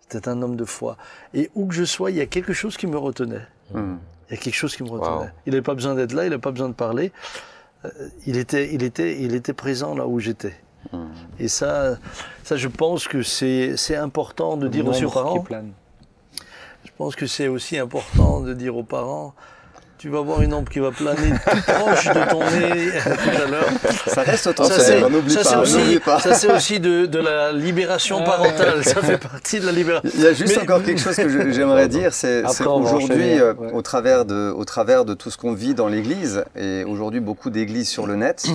C'était un homme de foi. Et où que je sois, il y a quelque chose qui me retenait. Mm. Il y a quelque chose qui me retenait. Wow. Il n'avait pas besoin d'être là, il n'avait pas besoin de parler. Euh, il, était, il, était, il était présent là où j'étais. Et ça, ça, je pense que c'est important de dire aussi aux parents. Je pense que c'est aussi important de dire aux parents tu vas voir une ombre qui va planer tout proche de ton nez tout à l'heure. Ça reste Ça, authentique, c'est on n'oublie ça, pas. aussi, pas. ça, c'est aussi de, de la libération parentale. Ça fait partie de la libération. Il y a juste Mais- encore quelque chose que j'aimerais dire, c'est aujourd'hui, euh, ouais. au, travers de, au travers de tout ce qu'on vit dans l'Église, et aujourd'hui beaucoup d'églises sur le net,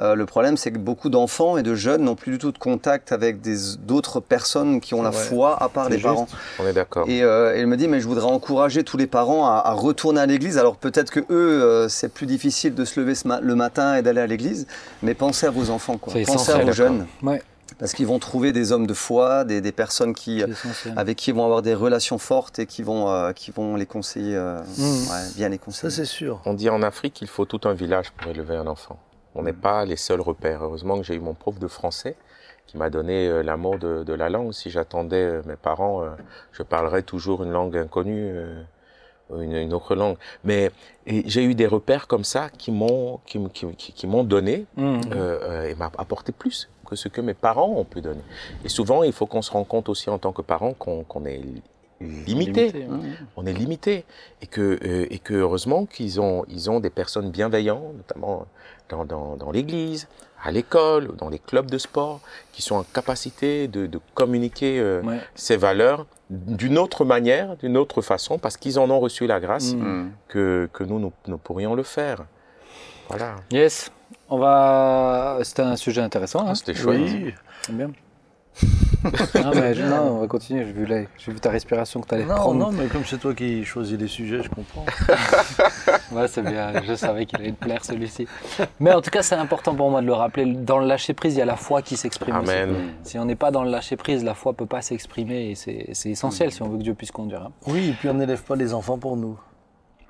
euh, le problème c'est que beaucoup d'enfants et de jeunes n'ont plus du tout de contact avec d'autres personnes qui ont la Ouais. foi à part les juste. parents. On est d'accord. Et euh, elle me dit, mais je voudrais encourager tous les parents à, à retourner à l'église. Alors peut-être que eux, euh, c'est plus difficile de se lever ce ma- le matin et d'aller à l'église, mais pensez à vos enfants, quoi. Pensez à vos jeunes, Ouais, parce qu'ils vont trouver des hommes de foi, des, des personnes qui, avec qui ils vont avoir des relations fortes et qui vont, euh, qui vont les conseiller, euh, Mm. ouais, bien les Ça, conseiller. c'est sûr. On dit en Afrique qu'il faut tout un village pour élever un enfant. On n'est pas les seuls repères. Heureusement que j'ai eu mon prof de français qui m'a donné euh, l'amour de, de la langue. Si j'attendais euh, mes parents, euh, je parlerais toujours une langue inconnue, une, une autre langue. Mais j'ai eu des repères comme ça qui m'ont qui, m- qui, qui- qui m'ont donné Mmh. euh, euh, et m'a apporté plus que ce que mes parents ont pu donner. Et souvent, il faut qu'on se rende compte aussi en tant que parent qu'on est li- limité Limité, ouais. on est limité et que euh, et que heureusement qu'ils ont ils ont des personnes bienveillantes notamment dans, dans, dans l'église à l'école dans les clubs de sport qui sont en capacité de, de communiquer euh, Ouais. ces valeurs d'une autre manière d'une autre façon parce qu'ils en ont reçu la grâce Mm. Mm. que, que nous, nous nous pourrions le faire voilà Yes, on va. C'était un sujet intéressant. Hein c'était chouette Oui. Bien. Non, mais je- non, on va continuer. J'ai vu, j'ai vu ta respiration que tu allais Non, prendre. non, mais comme c'est toi qui choisis les sujets, je comprends. Ouais, c'est bien. Je savais qu'il allait te plaire celui-ci. Mais en tout cas, c'est important pour moi de le rappeler. Dans le lâcher prise, il y a la foi qui s'exprime. aussi. amen Si on n'est pas dans le lâcher prise, la foi peut pas s'exprimer et c'est c'est essentiel si on veut que Dieu puisse conduire. hein. Oui, et puis on n'élève pas les enfants pour nous,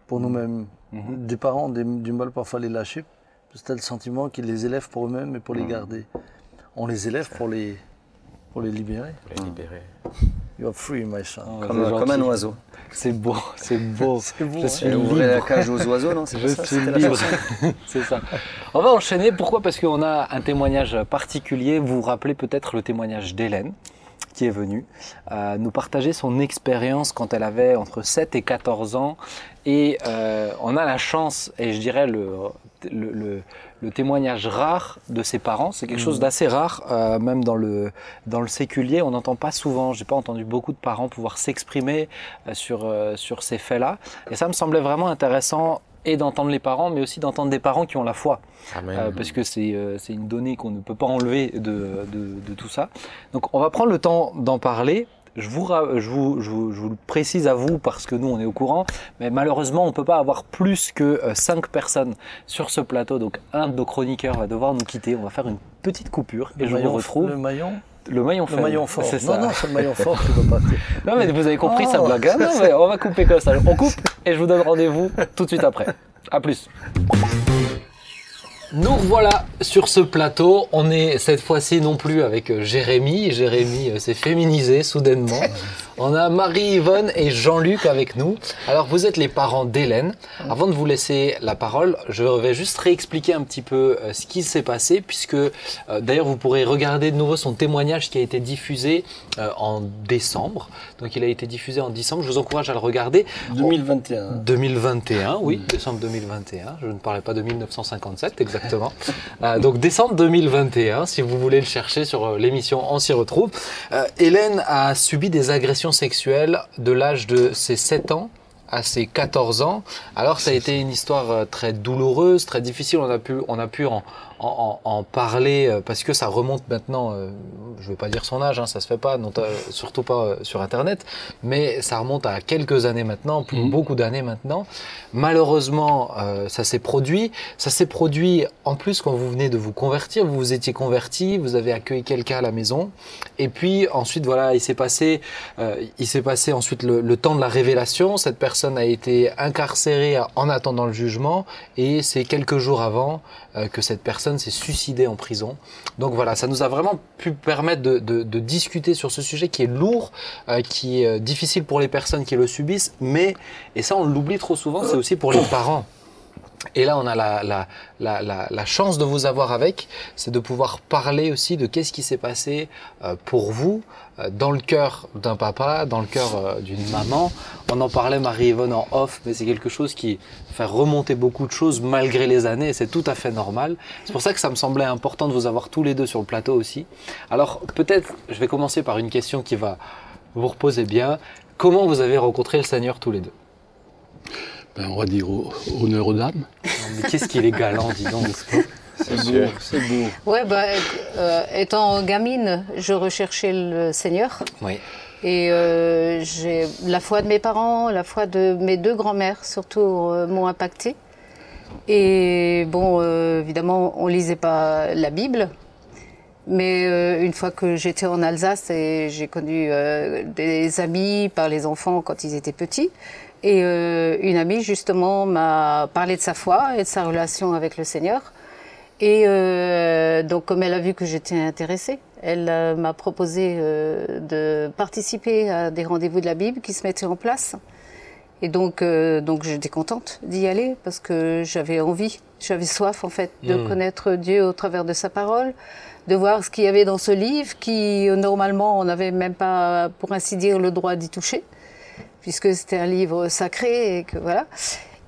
pour nous-mêmes. Mhm. Des parents ont des- du mal parfois à les lâcher, parce que tu as le sentiment qu'ils les élèvent pour eux-mêmes et pour les garder. On les élève pour les, pour les libérer. les libérer You are free, my son. Oh, Comme, un oiseau. C'est beau, c'est beau. C'est beau, Je hein. suis Et ouvrir la libre. cage aux oiseaux, non c'est Je ça, suis libre. C'est ça. On va enchaîner. Pourquoi? Parce qu'on a un témoignage particulier. Vous vous rappelez peut-être le témoignage d'Hélène qui est venue euh, nous partager son expérience quand elle avait entre 7 et 14 ans. Et euh, on a la chance, et je dirais le, le, le- le témoignage rare de ses parents. C'est quelque chose d'assez rare, euh, même dans le, dans le séculier. On n'entend pas souvent, j'ai pas entendu beaucoup de parents pouvoir s'exprimer euh, sur, euh, sur ces faits-là. Et ça me semblait vraiment intéressant et d'entendre les parents, mais aussi d'entendre des parents qui ont la foi. Euh, parce que c'est euh, une donnée qu'on ne peut pas enlever de, de, de tout ça. Donc on va prendre le temps d'en parler. Je vous, ra- je, vous, je, vous, je vous le précise à vous parce que nous on est au courant, mais malheureusement on ne peut pas avoir plus que 5 personnes sur ce plateau. Donc un de nos chroniqueurs va devoir nous quitter. On va faire une petite coupure et Le je vous maillon- retrouve. Le maillon, Le maillon le faible. maillon fort. C'est Non, ça. non, c'est le maillon fort qui va partir. Non mais vous avez compris Oh. blague. hein non, mais on va couper comme ça. On coupe et je vous donne rendez-vous tout de suite après. À plus. Nous voilà sur ce plateau. On est cette fois-ci non plus avec euh, Jérémy. Jérémy euh, s'est féminisé soudainement. On a Marie-Yvonne et Jean-Luc avec nous. Alors vous êtes les parents d'Hélène. Avant de vous laisser la parole, je vais juste réexpliquer un petit peu euh, ce qui s'est passé puisque d'ailleurs vous pourrez regarder de nouveau son témoignage qui a été diffusé en décembre. Donc il a été diffusé en décembre. Je vous encourage à le regarder. 2021. 2021, oui, décembre 2021. Je ne parlais pas de 1957 exactement. Euh, donc décembre 2021, si vous voulez le chercher sur euh, l'émission On s'y retrouve. Euh, Hélène a subi des agressions sexuelles de l'âge de ses 7 ans à ses 14 ans. Alors ça a été une histoire euh, très douloureuse, très difficile. On a pu, on a pu en, en, en parler euh, parce que ça remonte maintenant. euh, Je vais pas dire son âge, hein, ça se fait pas, non, surtout pas sur Internet, mais ça remonte à quelques années maintenant, plus- Mhm. beaucoup d'années maintenant. Malheureusement, euh, ça s'est produit. Ça s'est produit en plus quand vous venez de vous convertir. Vous vous étiez converti, vous avez accueilli quelqu'un à la maison, et puis ensuite voilà, il s'est passé, euh, il s'est passé ensuite le, le temps de la révélation. Cette personne a été incarcérée en attendant le jugement, et c'est quelques jours avant euh, que cette personne s'est suicidée en prison. Donc voilà, ça nous a vraiment pu permettre de, de- de discuter sur ce sujet qui est lourd, euh, qui est euh, difficile pour les personnes qui le subissent, mais, et ça on l'oublie trop souvent, c'est aussi pour les parents. Et là, on a la, chance de vous avoir avec, c'est de pouvoir parler aussi de qu'est-ce qui s'est passé euh, pour vous euh, dans le cœur d'un papa, dans le cœur euh, d'une maman. On en parlait Marie-Yvonne en off, mais c'est quelque chose qui fait remonter beaucoup de choses malgré les années, et c'est tout à fait normal. C'est pour ça que ça me semblait important de vous avoir tous les deux sur le plateau aussi. Alors peut-être, je vais commencer par une question qui va vous reposer bien. Comment vous avez rencontré le Seigneur tous les deux? Ben, on va dire au- honneur aux dames. Non, Mais qu'est-ce qu'il est galant, dis donc. C'est beau, c'est beau. Ouais, bah, euh, étant gamine, je recherchais le Seigneur. Oui. Et euh, j'ai la foi de mes parents, la foi de mes deux grands-mères, surtout, euh, m'ont impacté. Et bon, euh, évidemment, on lisait pas la Bible. Mais euh, une fois que j'étais en Alsace, et j'ai connu euh, des amis par les enfants quand ils étaient petits. Et euh, une amie, justement, m'a parlé de sa foi et de sa relation avec le Seigneur. Et euh, donc, comme elle a vu que j'étais intéressée, elle euh, m'a proposé euh, de participer à des rendez-vous de la Bible qui se mettaient en place. Et donc, euh, donc j'étais contente d'y aller parce que j'avais envie, j'avais soif en fait de Mm. connaître Dieu au travers de sa parole, de voir ce qu'il y avait dans ce livre qui euh, normalement on n'avait même pas, pour ainsi dire, le droit d'y toucher, puisque c'était un livre sacré et que voilà.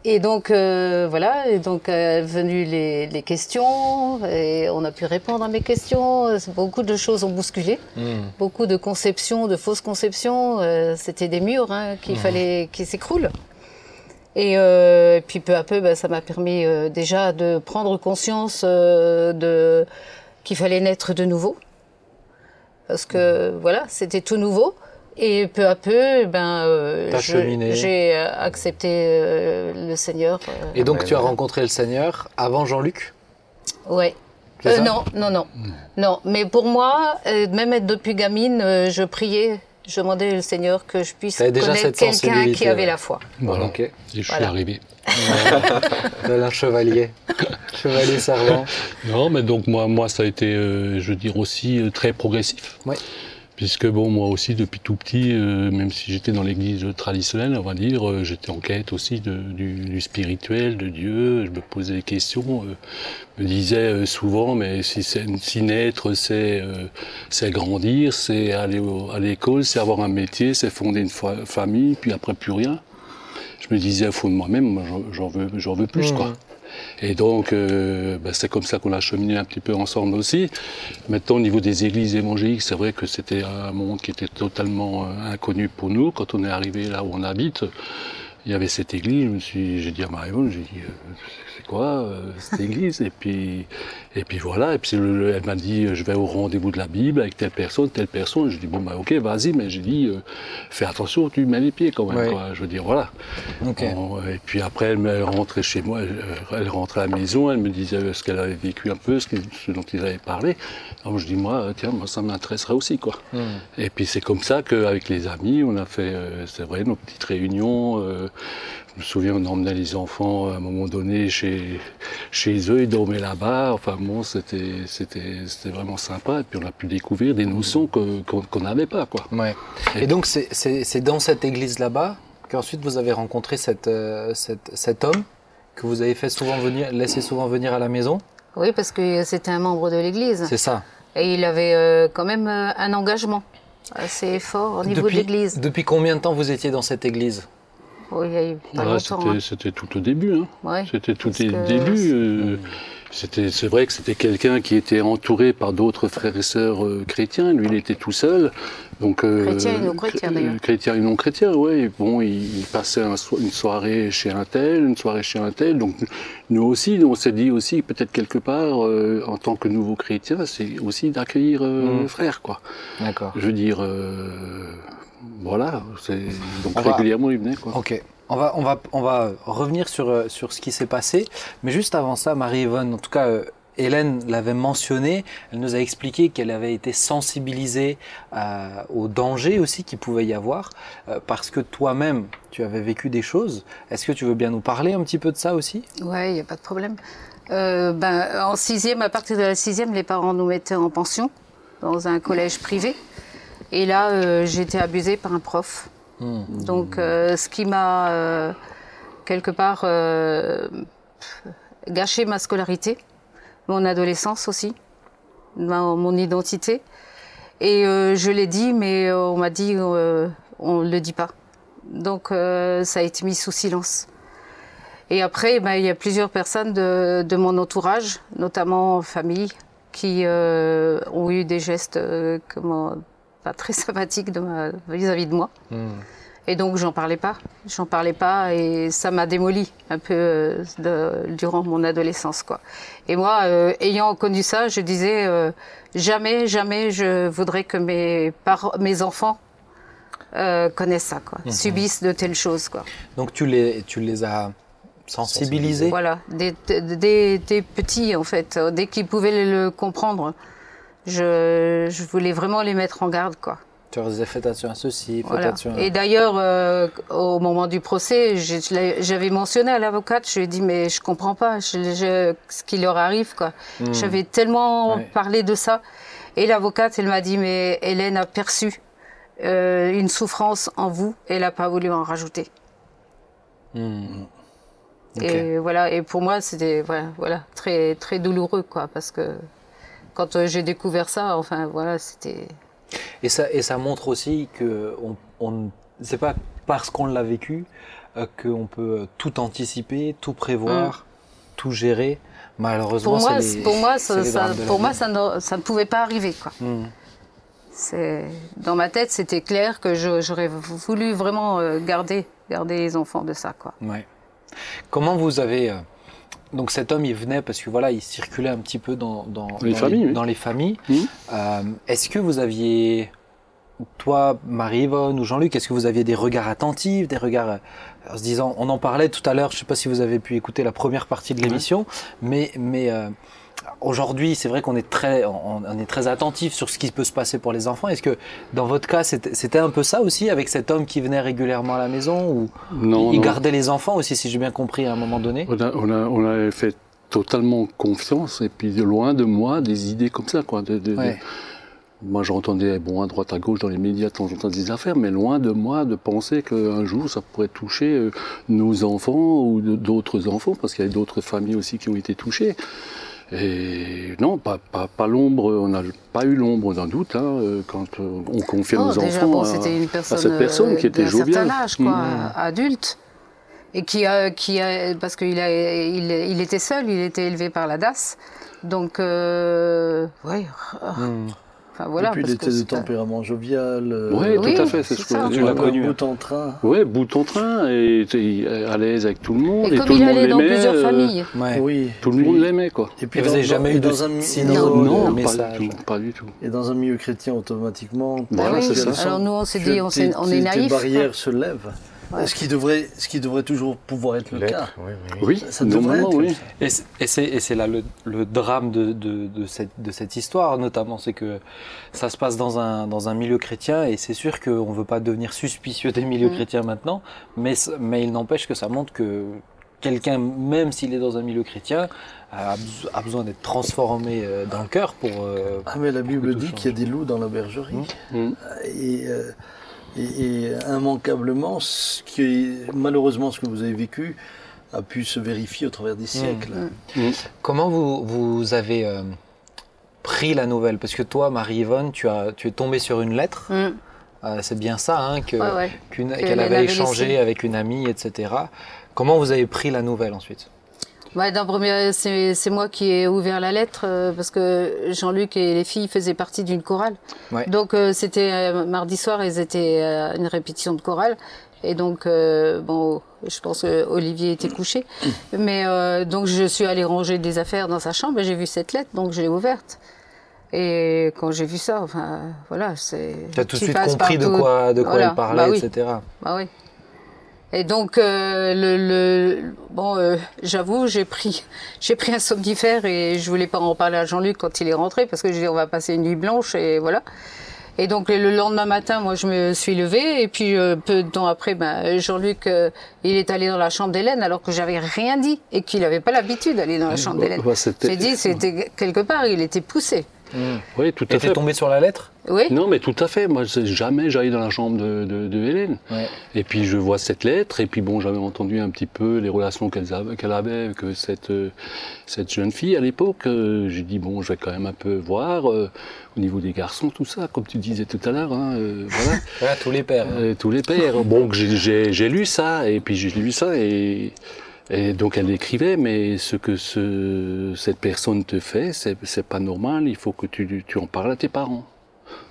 Et donc euh, voilà, et donc euh, venues les, les questions et on a pu répondre à mes questions. Beaucoup de choses ont bousculé beaucoup de conceptions, de fausses conceptions. euh, C'était des murs hein, qu'il fallait qu'ils s'écroulent. Et euh, puis peu à peu, bah, ça m'a permis euh, déjà de prendre conscience euh, de qu'il fallait naître de nouveau, parce que voilà, c'était tout nouveau. Et peu à peu, ben, euh, j'ai euh, accepté euh, le Seigneur. euh, Et donc Ouais, tu as ouais. rencontré le Seigneur avant Jean-Luc? Euh, ça? Non, non, non. Non, mais pour moi, euh, même être depuis gamine, euh, je priais, je demandais au Seigneur que je puisse connaître quelqu'un qui avait la foi. Voilà. Ok. Et je suis Voilà. arrivé. Un chevalier. chevalier servant. Non, mais donc moi, moi ça a été, euh, je veux dire, aussi euh, très progressif. Ouais. Puisque bon, moi aussi, depuis tout petit, euh, même si j'étais dans l'église traditionnelle, on va dire, euh, j'étais en quête aussi du, du spirituel, de Dieu. Je me posais des questions. euh, me disais euh, souvent, mais si, si naître, c'est euh, c'est grandir, c'est aller au- à l'école, c'est avoir un métier, c'est fonder une fa- famille, puis après plus rien. Je me disais au fond de moi-même, moi, j'en- veux, j'en veux plus, quoi. Et donc, euh, ben, c'est comme ça qu'on a cheminé un petit peu ensemble aussi. Maintenant, au niveau des églises évangéliques, c'est vrai que c'était un monde qui était totalement euh, inconnu pour nous. Quand on est arrivé là où on habite, il y avait cette église. Je me j'ai dit à Marie-Yvonne, j'ai dit, euh, c'est quoi euh, cette église Et puis, et puis voilà. Et puis le- elle m'a dit, euh, je vais au rendez-vous de la Bible avec telle personne, telle personne. Je dis bon bah ok, vas-y. Mais j'ai dit, euh, fais attention, tu mets les pieds quand même. Ouais. Quoi. Je veux dire voilà. Et puis après, elle, elle rentrait chez moi, elle, elle rentrait à la maison, elle me disait euh, ce qu'elle avait vécu un peu, ce, que- ce dont ils avaient parlé. Alors je dis, moi, euh, tiens, moi, ça m'intéresserait aussi, quoi. Hmm. Et puis c'est comme ça qu'avec les amis, on a fait, euh, c'est vrai, nos petites réunions. Je me souviens, on emmenait les enfants à un moment donné chez, chez eux, ils dormaient là-bas. Enfin bon, c'était, c'était, c'était vraiment sympa. Et puis on a pu découvrir des notions que- qu'on n'avait pas, quoi. Ouais. Et donc c'est- dans cette église là-bas qu'ensuite vous avez rencontré cette, euh, cette- cet homme que vous avez fait souvent venir, laissé souvent venir à la maison? Oui, parce que c'était un membre de l'Église. C'est ça. Et il avait euh, quand même euh, un engagement assez fort au niveau depuis, de l'Église. Depuis combien de temps vous étiez dans cette église? Oui, il y a eu pas Ouais, longtemps. c'était, hein. c'était tout au début. Hein. Ouais. C'était tout au que début. euh, C'était, c'est vrai que c'était quelqu'un qui était entouré par d'autres frères et sœurs euh, chrétiens. Lui, il était tout seul. Donc, euh, Chrétien et non chrétien, chré- d'ailleurs. Chrétien et non chrétien, oui. Bon, il, il passait un so- une soirée chez un tel, une soirée chez un tel. Donc, nous aussi, nous, on s'est dit aussi, peut-être quelque part, euh, en tant que nouveau chrétien, c'est aussi d'accueillir euh, Mm. le frère, quoi. D'accord. Je veux dire, euh, voilà. C'est, donc, On va- régulièrement, il venait, quoi. Ok. On va, on va, on va revenir sur, euh, sur ce qui s'est passé. Mais juste avant ça, Marie-Yvonne, en tout cas, euh, Hélène l'avait mentionné, elle nous a expliqué qu'elle avait été sensibilisée euh, au danger aussi qu'il pouvait y avoir, euh, parce que toi-même, tu avais vécu des choses. Est-ce que tu veux bien nous parler un petit peu de ça aussi? Ouais, il n'y a pas de problème. Euh, ben, en sixième, à partir de la sixième, les parents nous mettaient en pension dans un collège privé. Et là, euh, j'ai été abusée par un prof. Donc, euh, ce qui m'a euh, quelque part gâché ma scolarité, mon adolescence aussi, ma- mon identité. Et je l'ai dit, mais on m'a dit on ne le dit pas. Donc, ça a été mis sous silence. Et après, ben, il y a plusieurs personnes de, de mon entourage, notamment en famille, qui ont eu des gestes comment, pas très de ma- vis-à-vis de moi. Et donc, j'en parlais pas. J'en parlais pas et ça m'a démoli un peu euh, de- durant mon adolescence. Quoi. Et moi, euh, ayant connu ça, je disais euh, jamais, jamais je voudrais que mes, par- mes enfants connaissent ça, quoi, subissent de telles choses. Quoi. Donc tu les, tu les as sensibilisés? Voilà, des, des- des petits en fait, dès qu'ils pouvaient le comprendre, je, je voulais vraiment les mettre en garde quoi. Tu leur disais faites attention à ceci, Voilà. attention à... Et d'ailleurs, euh, au moment du procès, j'avais mentionné à l'avocate, je lui ai dit mais je comprends pas je- je- ce qui leur arrive quoi. J'avais tellement Ouais. parlé de ça. Et l'avocate, elle m'a dit mais Hélène a perçu euh, une souffrance en vous, elle n'a pas voulu en rajouter. Hmm. Et voilà, et pour moi, c'était voilà, voilà, très, très douloureux, quoi, parce que quand euh, j'ai découvert ça, enfin, voilà, c'était. Et ça, et ça montre aussi que on, on, c'est pas parce qu'on l'a vécu euh, qu'on peut tout anticiper, tout prévoir, tout gérer. Malheureusement, Pour moi, les- pour moi, ça, pour moi ça, ne, ça ne pouvait pas arriver, quoi. C'est dans ma tête, c'était clair que j'aurais voulu vraiment euh, garder, garder les enfants de ça, quoi. Ouais. Comment vous avez donc cet homme il venait parce que voilà il circulait un petit peu dans, dans, Les dans familles, oui. dans les familles. Mhm. Euh, est-ce que vous aviez toi Marie-Yvonne ou Jean-Luc est-ce que vous aviez des regards attentifs des regards euh, en se disant on en parlait tout à l'heure je sais pas si vous avez pu écouter la première partie de l'émission mais mais euh, Aujourd'hui, c'est vrai qu'on est très, on, on est très attentif sur ce qui peut se passer pour les enfants. Est-ce que dans votre cas, c'était un peu ça aussi avec cet homme qui venait régulièrement à la maison ou Non, il non. gardait les enfants aussi, si j'ai bien compris à un moment donné? On a, on a, on a fait totalement confiance et puis de loin de moi des idées comme ça quoi. De, de- de- Ouais. moi j'entendais bon à droite à gauche dans les médias temps des affaires, mais loin de moi de penser qu'un jour ça pourrait toucher euh, nos enfants ou d'autres enfants parce qu'il y a d'autres familles aussi qui ont été touchées. Et non, pas, pas, pas l'ombre, on n'a pas eu l'ombre d'un doute hein, quand euh, on confiait Oh, nos déjà, enfants bon, à, c'était une à personne, cette personne qui euh, était joviale. âge, quoi, Mhm. adulte. Et qui a, qui a, parce qu'il a, il, il était seul, il était élevé par la DAS. Donc, euh, ouais. Enfin, voilà. et puis il parce était que de tempérament jovial. euh, Oui, Oui, tout à fait, c'est ce que. Tu l'as connu, bout en train. Ouais, bout en train, et à l'aise avec tout le monde. Et Et, comme tout il le monde allait dans l'aimait, plusieurs euh, familles. Ouais. Oui. Tout le Puis- monde l'aimait, quoi. Et puis Et vous dans- avez jamais dans- eu de dans un dans- de non, message. pas du tout, pas du tout. Et dans un milieu chrétien, automatiquement, Voilà, Ah oui. c'est ça. Alors nous, on s'est dit, on, est naïfs. Tes barrières se lèvent. Ouais. Ce, qui devrait, ce qui devrait toujours pouvoir être le cas. Oui, oui, oui. Oui, Ça devrait normalement, être oui. ça. Et c'est- là le, le drame de, de, de, cette, de cette histoire, notamment, c'est que ça se passe dans un, dans un milieu chrétien, et c'est sûr qu'on ne veut pas devenir suspicieux des milieux Mm. chrétiens maintenant, mais, mais il n'empêche que ça montre que quelqu'un, même s'il est dans un milieu chrétien, a, a besoin d'être transformé euh, dans le cœur pour... euh, Ah, mais la Bible dit qu'il y a des loups dans la bergerie. Mm. Et, euh, et, et immanquablement, ce qui, malheureusement, ce que vous avez vécu a pu se vérifier au travers des siècles. Comment vous, vous avez euh, pris la nouvelle? Parce que toi, Marie-Yvonne, tu, as, tu es tombée sur une lettre, euh, c'est bien ça, hein, Ouais, ouais. qu'elle avait échangé avec une amie, etc. Comment vous avez pris la nouvelle ensuite? Ouais, d'un premier, c'est moi qui ai ouvert la lettre euh, parce que Jean-Luc et les filles faisaient partie d'une chorale. Ouais. Donc euh, c'était euh, mardi soir, ils étaient à une répétition de chorale. Et donc euh, bon, je pense que Olivier était couché, mais euh, donc je suis allée ranger des affaires dans sa chambre et j'ai vu cette lettre, donc je l'ai ouverte. Et quand j'ai vu ça, enfin voilà, c'est. T'as tout de tu suite compris de quoi, de quoi Voilà, elle parlait, bah oui. etc. Bah oui. Et donc, euh, le, le- bon, euh, j'avoue, j'ai pris, j'ai pris un somnifère et je voulais pas en parler à Jean-Luc quand il est rentré parce que je dis on va passer une nuit blanche et voilà. Et donc le lendemain matin, moi, je me suis levée et puis euh, peu de temps après, ben, Jean-Luc, euh, il est allé dans la chambre d'Hélène alors que j'avais rien dit et qu'il n'avait pas l'habitude d'aller dans la chambre d'Hélène. bah, J'ai dit, c'était quelque part, il était poussé. Oui, tout à fait. tombé sur la lettre Oui. Non, mais tout à fait. Moi, jamais j'allais dans la chambre de, de, de Hélène. Ouais. Et puis je vois cette lettre, et puis bon, j'avais entendu un petit peu les relations qu'elle avait, avec euh, cette, euh, cette jeune fille à l'époque. Euh, J'ai dit, bon, je vais quand même un peu voir euh, au niveau des garçons, tout ça, comme tu disais tout à l'heure. Hein, euh, voilà. Voilà, tous les pères. Euh, tous les pères. Bon, j'ai lu ça, et puis j'ai lu ça, et, et donc elle écrivait, mais ce que ce, cette personne te fait, c'est pas normal, il faut que tu, tu en parles à tes parents.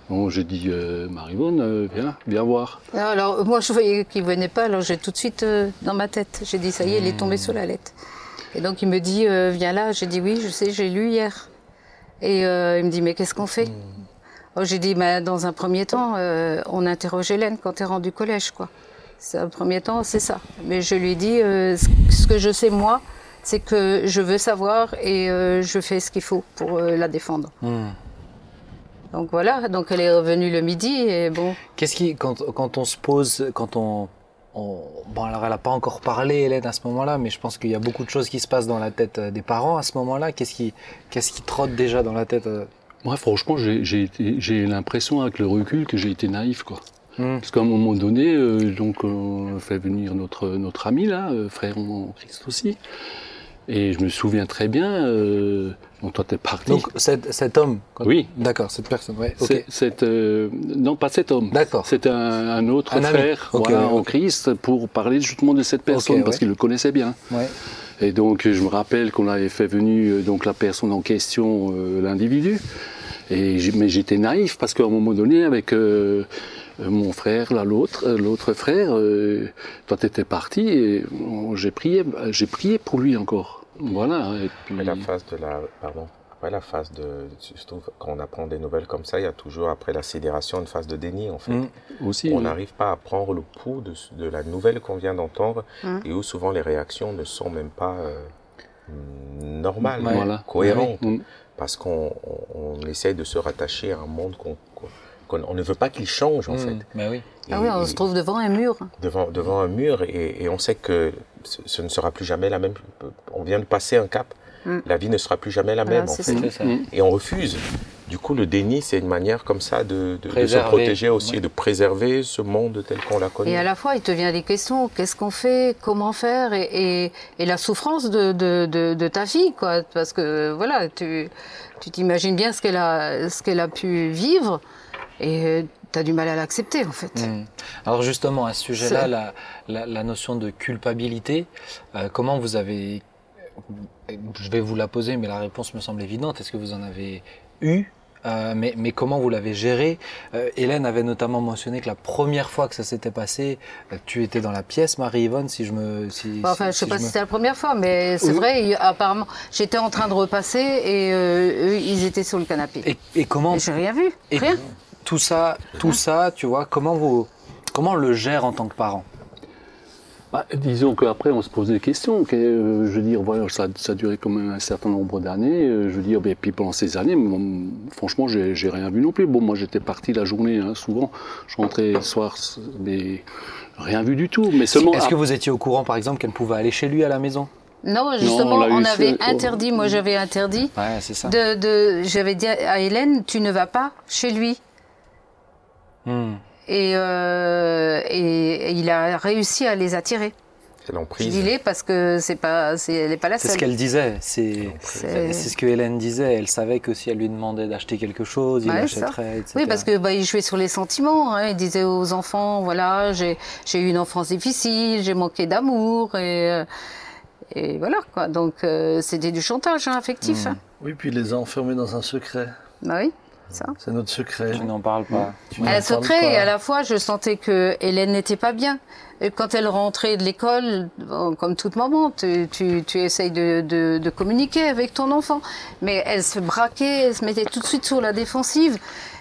Donc j'ai dit, euh, Marivonne, euh, viens, viens voir. Alors, moi, je voyais qu'il venait pas, alors j'ai tout de suite euh, dans ma tête. J'ai dit, ça y est, il est tombé sur la lettre. Et donc, il me dit, euh, viens là. J'ai dit, oui, je sais, j'ai lu hier. Et il me dit, mais qu'est-ce qu'on fait? Alors, J'ai dit, bah, dans un premier temps, on interroge Hélène quand tu es rendu collège, quoi. C'est un premier temps, c'est ça. Mais je lui ai dit, euh, ce que je sais, moi, c'est que je veux savoir et euh, je fais ce qu'il faut pour euh, la défendre. Hmm. Donc voilà, donc elle est revenue le midi et bon. Qu'est-ce qui, quand, quand on se pose, quand on, on- bon alors elle n'a pas encore parlé Hélène à ce moment-là, mais je pense qu'il y a beaucoup de choses qui se passent dans la tête euh, des parents à ce moment-là. Qu'est-ce qui, qu'est-ce qui trotte déjà dans la tête Moi, franchement, j'ai- j'ai été- j'ai l'impression, avec le recul, que j'ai été naïf, quoi. Hmm. Parce qu'à un moment donné, euh, donc, on fait venir notre, notre ami, là, euh, frère en Christ aussi. Et je me souviens très bien, euh, bon, toi, t'es parti. Donc cet, cet homme. quand- Oui. D'accord, cette personne. Ouais. Ok. C'est- c'est, euh, non, pas cet homme. D'accord. C'était un, un autre Un frère voilà, en. Christ pour parler justement de cette personne parce ouais. qu'il le connaissait bien. Ouais. Et donc je me rappelle qu'on avait fait venir euh, donc la personne en question, euh, l'individu. Et mais j'étais naïf parce qu'à un moment donné avec mon frère, là l'autre, euh, l'autre frère, euh, toi t'étais parti et j'ai prié, j'ai prié pour lui encore. Voilà. Et puis, Après la phase de la, pardon, après la phase de, surtout quand on apprend des nouvelles comme ça, il y a toujours après la sidération une phase de déni en fait. Mm. aussi. On euh, n'arrive pas à prendre le pouls de, de la nouvelle qu'on vient d'entendre Mm. et où souvent les réactions ne sont même pas euh, normales, Ouais. Voilà. cohérentes, Mm. parce qu'on on, on essaye de se rattacher à un monde qu'on qu'on- qu'on- on ne veut pas qu'il change en Hmm. fait. Bah oui. Ah Et- oui, on et- se trouve devant un mur. devant, devant un mur et, et on sait que ce, ce ne sera plus jamais la même. On vient de passer un cap. Mm. La vie ne sera plus jamais la même en c'est fait. Ça. Et on refuse. Du coup, le déni, c'est une manière comme ça de, de- de se protéger aussi, Ouais. de préserver ce monde tel qu'on l'a connu. Et à la fois, il te vient des questions. Qu'est-ce qu'on fait? Comment faire? Et, et, et la souffrance de, de, de, de ta fille, quoi. Parce que voilà, tu tu t'imagines bien ce qu'elle a, ce qu'elle a pu vivre et tu as du mal à l'accepter, en fait. Hmm. Alors justement, à ce sujet-là, la, la, la notion de culpabilité, euh, comment vous avez... Je vais vous la poser, mais la réponse me semble évidente. Est-ce que vous en avez eu? Euh, mais, mais comment vous l'avez géré? Euh, Hélène avait notamment mentionné que la première fois que ça s'était passé, euh, tu étais dans la pièce, Marie-Yvonne, si je me... Si, Bon, enfin, si- je sais si pas si me- c'était la première fois, mais c'est vrai, il- apparemment, j'étais en train de repasser et euh, eux, ils étaient sur le canapé. Et, et comment Et j'ai rien vu, et rien. Tout ça, tout ça, tu vois, comment vous, comment on le gère en tant que parent? Bah, disons qu'après, on se pose des questions. que, euh, je veux dire, voilà, ça, ça a duré quand même un certain nombre d'années. euh, je veux dire, et puis pendant ces années, bon, franchement, j'ai j'ai rien vu non plus. Bon, moi, j'étais parti la journée, hein, souvent. Je rentrais le soir, mais rien vu du tout. Mais seulement. Est-ce que vous étiez au courant, par exemple, qu'elle pouvait aller chez lui à la maison? Non, justement, on avait interdit, moi j'avais interdit Ouais, c'est ça. de, de j'avais dit à Hélène, tu ne vas pas chez lui. Hmm. Et, euh, et, et il a réussi à les attirer. C'est Je l'emprise. dis les parce que c'est pas, c'est, elle n'est pas la C'est seule. ce qu'elle disait. C'est C'est- c'est ce que Hélène disait. Elle savait que si elle lui demandait d'acheter quelque chose, il Ouais, achèterait, etc. Oui, parce que bah, il jouait sur les sentiments. hein. Il disait aux enfants, voilà, j'ai j'ai eu une enfance difficile, j'ai manqué d'amour et euh, et voilà quoi. Donc euh, c'était du chantage hein, affectif. hein. Oui, puis il les a enfermés dans un secret. Bah oui, ça. C'est notre secret. Tu n'en parles pas. Tu Elle secret pas. et à la fois je sentais que Hélène n'était pas bien. Et quand elle rentrait de l'école, bon, comme toute maman, tu, tu, tu essayes de, de, de communiquer avec ton enfant. Mais elle se braquait, elle se mettait tout de suite sur la défensive.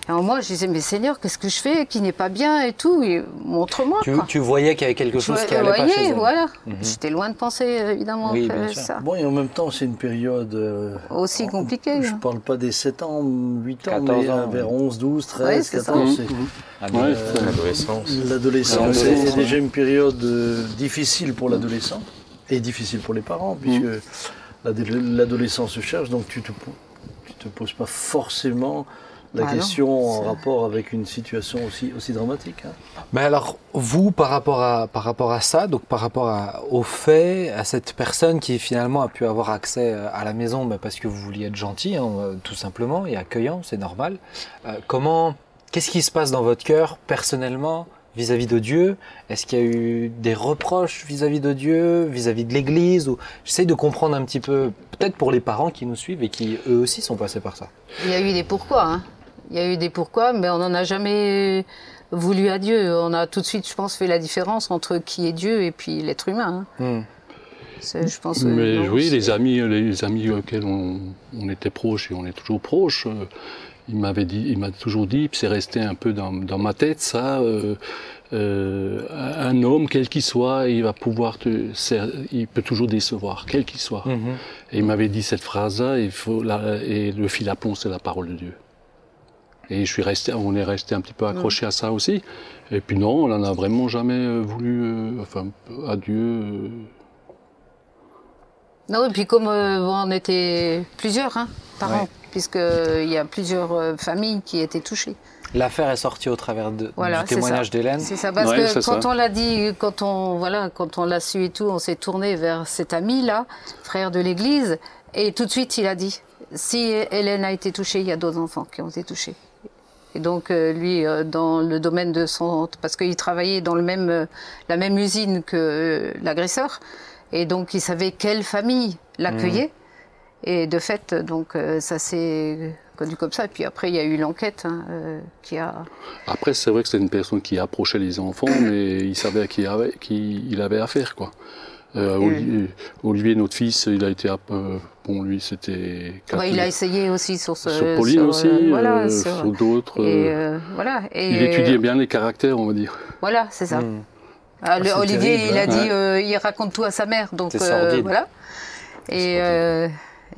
Alors moi je disais, mais Seigneur, qu'est-ce que je fais qui n'est pas bien et tout et Montre-moi. Tu, voyais qu'il y avait quelque chose qui allait pas voyez, chez elle. voilà. Mhm. J'étais loin de penser évidemment Oui, que bien sûr. ça. Bon, et en même temps, c'est une période. euh, Aussi compliquée. Je hein. parle pas des 7 ans, 8 ans, 14 mais ans, euh, vers oui. 11, 12, 13, Ouais, c'est ça. 14. Mhm. c'est- Ah, Ouais, mais, c'est- L'adolescence. L'adolescence, c'est déjà une période euh, difficile pour l'adolescent et difficile pour les parents, puisque l'ado- l'adolescence se cherche, donc tu te, po- tu te poses pas forcément la Ah non, question en rapport avec une situation aussi, aussi dramatique. hein. Mais alors, vous, par rapport à, par rapport à ça, donc par rapport à- au fait, à cette personne qui finalement a pu avoir accès euh, à la maison bah, parce que vous vouliez être gentil, hein, euh, tout simplement, et accueillant, c'est normal. euh, comment, qu'est-ce qui se passe dans votre cœur personnellement vis-à-vis de Dieu? Est-ce qu'il y a eu des reproches vis-à-vis de Dieu, vis-à-vis de l'Église ou... J'essaie de comprendre un petit peu, peut-être pour les parents qui nous suivent et qui eux aussi sont passés par ça. Il y a eu des pourquoi. Hein. Il y a eu des pourquoi, mais on n'en a jamais voulu à Dieu. On a tout de suite, je pense, fait la différence entre qui est Dieu et puis l'être humain. hein. C'est, je pense. euh, Mais non, oui, les amis, les amis auxquels on, on était proches et on est toujours proches, euh, il m'avait dit, il m'a toujours dit, puis c'est resté un peu dans, dans ma tête, ça. euh, euh, un homme, quel qu'il soit, il va pouvoir te, ser- il peut toujours décevoir, quel qu'il soit. Mhm. Et il m'avait dit cette phrase-là, il faut la- et le fil à plomb, c'est la parole de Dieu. Et je suis resté, on est resté un petit peu accroché à ça aussi. Et puis non, on n'en a vraiment jamais euh, voulu, euh, enfin, à Dieu. euh, Non, et puis comme euh, on était plusieurs hein, par Ouais. an, puisqu'il y a plusieurs euh, familles qui étaient touchées. L'affaire est sortie au travers de, Voilà, du témoignage d'Hélène. C'est ça, parce Ouais, que quand ça. on l'a dit, quand on voilà, quand on l'a su et tout, on s'est tourné vers cet ami là, frère de l'Église, et tout de suite il a dit si Hélène a été touchée, il y a d'autres enfants qui ont été touchés. Et donc euh, lui, euh, dans le domaine de son, parce qu'il travaillait dans le même, euh, la même usine que l'agresseur, et donc il savait quelle famille l'accueillait. Et de fait, donc ça s'est connu comme ça. Et puis après, il y a eu l'enquête hein, qui a. Après, c'est vrai que c'est une personne qui approchait les enfants, mais il savait à qui, avait, qui il avait affaire, quoi. Euh. Olivier, Olivier, notre fils, il a été, un peu- bon, lui, c'était. Bah, il a essayé aussi sur ce. sur Pauline sur, aussi, euh, voilà, euh, sur- sur d'autres. Euh, euh, voilà. Et, il étudiait bien les caractères, on va dire. Voilà, c'est ça. Mhm. Ah, le- c'est Olivier, terrible, il a hein. dit, Ouais. euh, il raconte tout à sa mère, donc euh, voilà. Et, euh,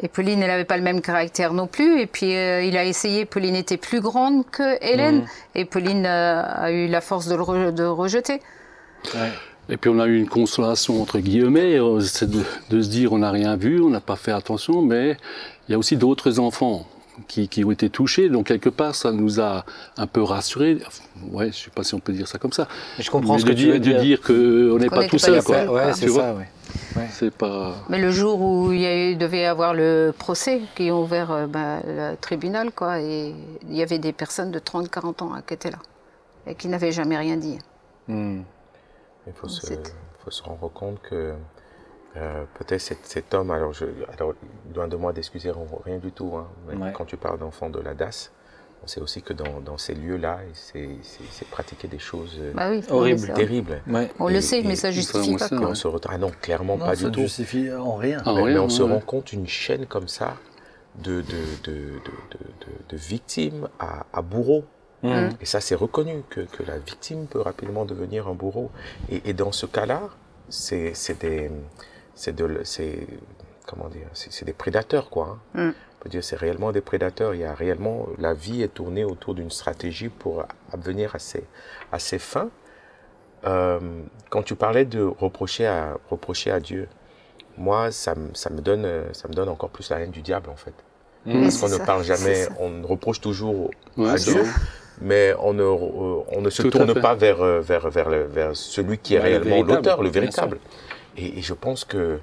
et Pauline, elle n'avait pas le même caractère non plus. Et puis euh, il a essayé. Pauline était plus grande que Hélène, Mhm. et Pauline euh, a eu la force de le re- de rejeter. Ouais. Et puis on a eu une consolation entre guillemets, euh, c'est de, de se dire on n'a rien vu, on n'a pas fait attention, mais il y a aussi d'autres enfants qui, qui ont été touchés, donc quelque part ça nous a un peu rassurés. Ouais, je sais pas si on peut dire ça comme ça. Je comprends Mais ce de que tu dire, veux de dire. dire qu'on n'est pas tout pas seul, quoi. Ouais, c'est ça, ouais. Ouais. C'est pas. Mais le jour où il y a eu, devait avoir le procès, qui ont ouvert euh, bah, le tribunal, quoi, et il y avait des personnes de 30-40 ans hein, qui étaient là, et qui n'avaient jamais rien dit. Mhm. Il faut se, faut se rendre compte que euh, peut-être cet, cet homme, alors, je, alors loin de moi d'excuser rien du tout, hein, mais Ouais. quand tu parles d'enfants de la DAS, on sait aussi que dans, dans ces lieux-là, c'est c'est- c'est pratiquer des choses euh, Bah oui, Horrible. c'est ça. terribles. Ouais. On Et- le sait, mais ça justifie pas. ça, on se retrouve- Ah non, clairement Non, pas ça du ne tout. justifie en rien. Ah, mais, mais on ouais, se rend compte une chaîne comme ça de, de, de, de, de, de- de victimes à, à bourreaux. Mhm. Et ça, c'est reconnu que, que la victime peut rapidement devenir un bourreau. Et, et dans ce cas-là, c'est des, c'est de, c'est comment dire, c'est des prédateurs quoi. hein. Mm. On peut dire c'est réellement des prédateurs. Il y a réellement la vie est tournée autour d'une stratégie pour venir à ses, à ses fins. Euh, quand tu parlais de reprocher à reprocher à Dieu, moi ça me, ça me donne ça me donne encore plus la haine du diable en fait. Mhm. Parce qu'on ne parle jamais, on reproche toujours Ouais, à Dieu. Mais on ne, euh, on ne se Tout tourne pas vers, euh, vers, vers, le- vers celui qui est réellement l'auteur, le véritable. Et, et je pense que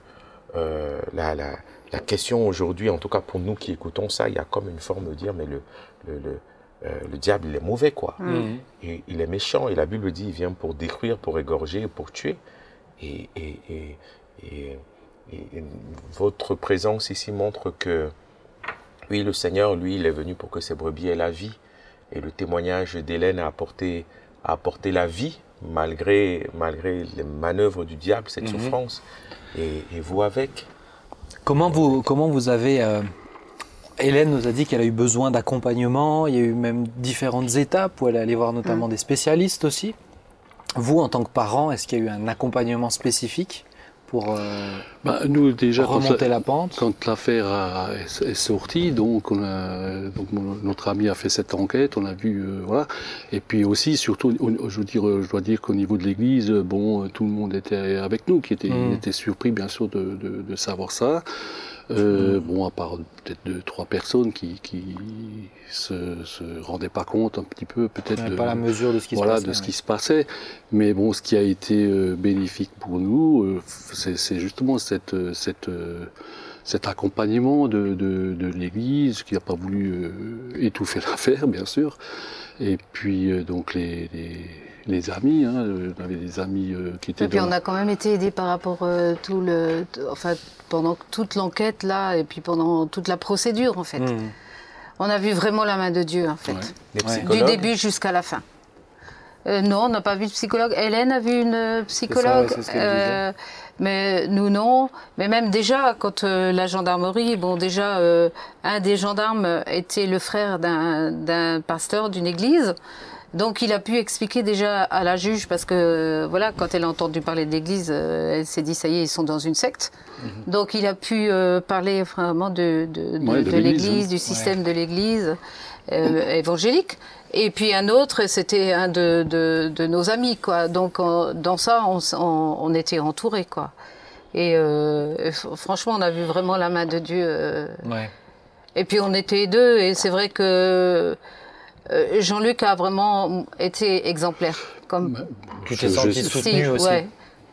euh, la, la, la question aujourd'hui, en tout cas pour nous qui écoutons ça, il y a comme une forme de dire, mais le, le, le, euh, le diable, il est mauvais, quoi. Mhm. Et il est méchant, et la Bible dit, il vient pour détruire, pour égorger, pour tuer. Et, et, et, et, et votre présence ici montre que, oui, le Seigneur, lui, il est venu pour que ses brebis aient la vie. Et le témoignage d'Hélène a apporté, a apporté la vie, malgré, malgré les manœuvres du diable, cette Mhm. souffrance. Et, et vous avec? Comment vous, comment vous avez... euh, Hélène nous a dit qu'elle a eu besoin d'accompagnement, il y a eu même différentes étapes où elle est allée voir notamment des spécialistes aussi. Vous, en tant que parent, est-ce qu'il y a eu un accompagnement spécifique? Pour euh, Bah, nous, déjà, remonter la- la pente Quand l'affaire est est sortie, donc, on a, donc mon- notre ami a fait cette enquête, on a vu, euh, voilà. Et puis aussi, surtout, je, veux dire, je dois dire qu'au niveau de l'Église, bon, euh, tout le monde était avec nous, qui était, Mm. était surpris, bien sûr, de, de- de savoir ça. Euh, Bon, à part peut-être deux, trois personnes qui, qui se, se rendaient pas compte un petit peu, peut-être. pas la mesure de ce qui voilà, se passe de ce qui se passait. Mais bon, ce qui a été euh, bénéfique pour nous, euh, c'est c'est justement cette, euh, cette, cet accompagnement de, de, de l'Église qui n'a pas voulu étouffer l'affaire, bien sûr. Et puis donc les, les, les amis, hein, on avait des amis euh, qui étaient Et puis dans- on a quand même été aidés par rapport euh, tout le, enfin pendant toute l'enquête là et puis pendant toute la procédure en fait. Mmh. On a vu vraiment la main de Dieu en fait, Ouais. Du début jusqu'à la fin. Euh, non, on n'a pas vu de psychologue. Hélène a vu une euh, psychologue, disait. mais nous non. Mais même déjà, quand euh, la gendarmerie, bon déjà, euh, un des gendarmes était le frère d'un pasteur d'une église. Donc il a pu expliquer déjà à la juge, parce que voilà, quand elle a entendu parler de l'église, euh, elle s'est dit, ça y est, ils sont dans une secte. Donc il a pu euh, parler vraiment de, de, de- Ouais, de de l'église, hein. du système de l'église euh, évangélique. Et puis un autre, c'était un de, de, de nos amis, quoi. Donc on- dans ça, on, on, on était entourés, quoi. Et euh, franchement, on a vu vraiment la main de Dieu. euh, Ouais. et puis on était deux, et c'est vrai que euh, Jean-Luc a vraiment été exemplaire. Comme Tu t'es senti soutenu aussi. ouais.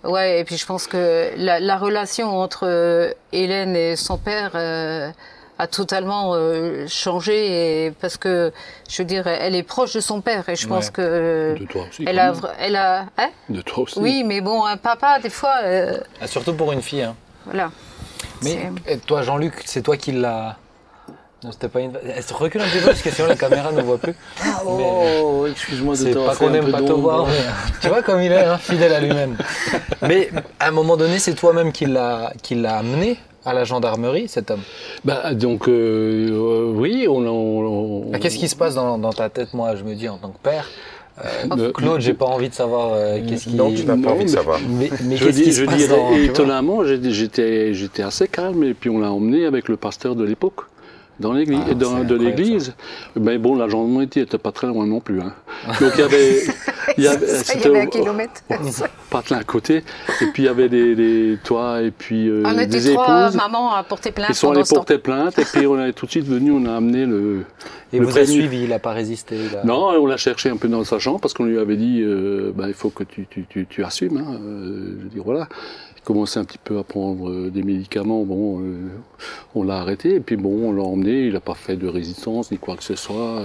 Ouais, et puis je pense que la, la relation entre euh, Hélène et son père euh, a totalement euh, changé, et, parce que je veux dire, elle est proche de son père, et je pense Ouais. que de toi aussi. elle a, elle a, hein? De toi aussi. oui, mais bon, un papa des fois, euh, Ah, surtout pour une fille. hein. voilà. Mais toi, Jean-Luc, c'est toi qui l'as. Non, c'était pas une. Elle se recule un petit peu parce que sinon la caméra ne voit plus. Oh, excuse-moi de C'est pas qu'on aime pas te voir, mais tu vois comme il est, hein, fidèle à lui-même. Mais à un moment donné, c'est toi-même qui l'a qui l'a amené à la gendarmerie, cet homme. Bah, donc, euh, euh, oui, on, on- on- Ah, Qu'est-ce qui se passe dans, dans ta tête, moi, je me dis en tant que père Euh, Claude, j'ai pas envie de savoir euh, qu'est-ce qui. Non, tu n'as pas envie de savoir. Mais, mais je qu'est-ce dis, qui se je passe dirais dans- étonnamment, j'étais assez calme et puis on l'a emmené avec le pasteur de l'époque dans l'église, Ah, dans, de l'église. Mais bon, la gendarmerie était pas très loin non plus. hein. Donc il y avait, il y avait, Ça, il y c'était avait un kilomètre. pas de l'un côté, et puis il y avait des, des toits et puis euh, On des était trois épouses. mamans à porter plainte Ils sont allés porter plainte et puis on est tout de suite venu, on a amené le. Et le vous avez suivi, il a pas résisté. a- Non, on l'a cherché un peu dans sa chambre parce qu'on lui avait dit, euh, bah, il faut que tu, tu, tu, tu assumes. Hein. Euh, je veux dire, voilà. Il commençait un petit peu à prendre euh, des médicaments. Bon, euh, on l'a arrêté et puis bon, on l'a emmené. Il n'a pas fait de résistance ni quoi que ce soit.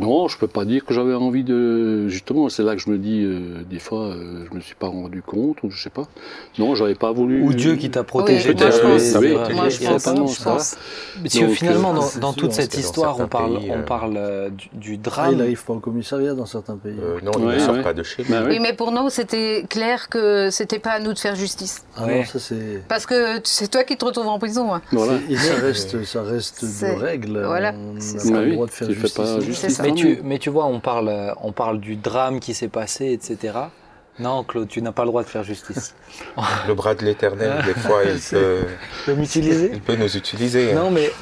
Euh. Non, je peux pas dire que j'avais envie de. Justement, c'est là que je me dis, euh, des fois, euh, je me suis pas rendu compte ou je sais pas. Non, j'avais pas voulu. Ou Dieu qui t'a protégé. Oui, moi, je pense. Oui, erreurs. Moi, je pense, pas de je ça. pense. Parce que Donc, finalement, euh, dans, sûr, toute cette histoire, on parle, pays, on euh, parle euh, du, du Ah, drame. il n'arrive pas au commissariat dans certains pays. Euh, non, il Ouais, ne sort ouais. pas de chez lui. Bah oui. Oui, mais pour nous, c'était clair que c'était pas à nous de faire justice. ah ouais. non, ça c'est. Parce que c'est toi qui te retrouves en prison. hein. Voilà. Ça reste, ça reste de règles. voilà, On c'est n'a pas Bah le oui, droit de faire justice. Mais tu, mais tu vois, on parle, euh, on parle du drame qui s'est passé, etc. Non, Claude, tu n'as pas le droit de faire justice. Le bras de l'éternel, des fois, il peut, Tu peux m'utiliser il peut nous utiliser. hein. Non, mais,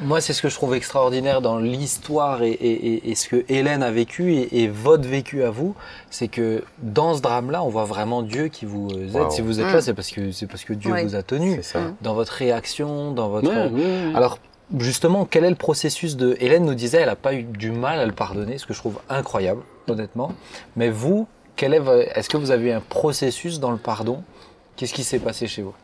moi, c'est ce que je trouve extraordinaire dans l'histoire et, et- et- et ce que Hélène a vécu et, et votre vécu à vous, c'est que dans ce drame-là, on voit vraiment Dieu qui vous aide. Wow. Si vous êtes Mm. là, c'est parce que c'est parce que Dieu Ouais. vous a tenu C'est ça. Mm. dans votre réaction, dans votre. Ouais, ouais, ouais. Alors, justement, quel est le processus de. Hélène nous disait, elle n'a pas eu du mal à le pardonner, ce que je trouve incroyable, honnêtement. Mais vous, quel est, est-ce que vous avez eu un processus dans le pardon? Qu'est-ce qui s'est passé chez vous?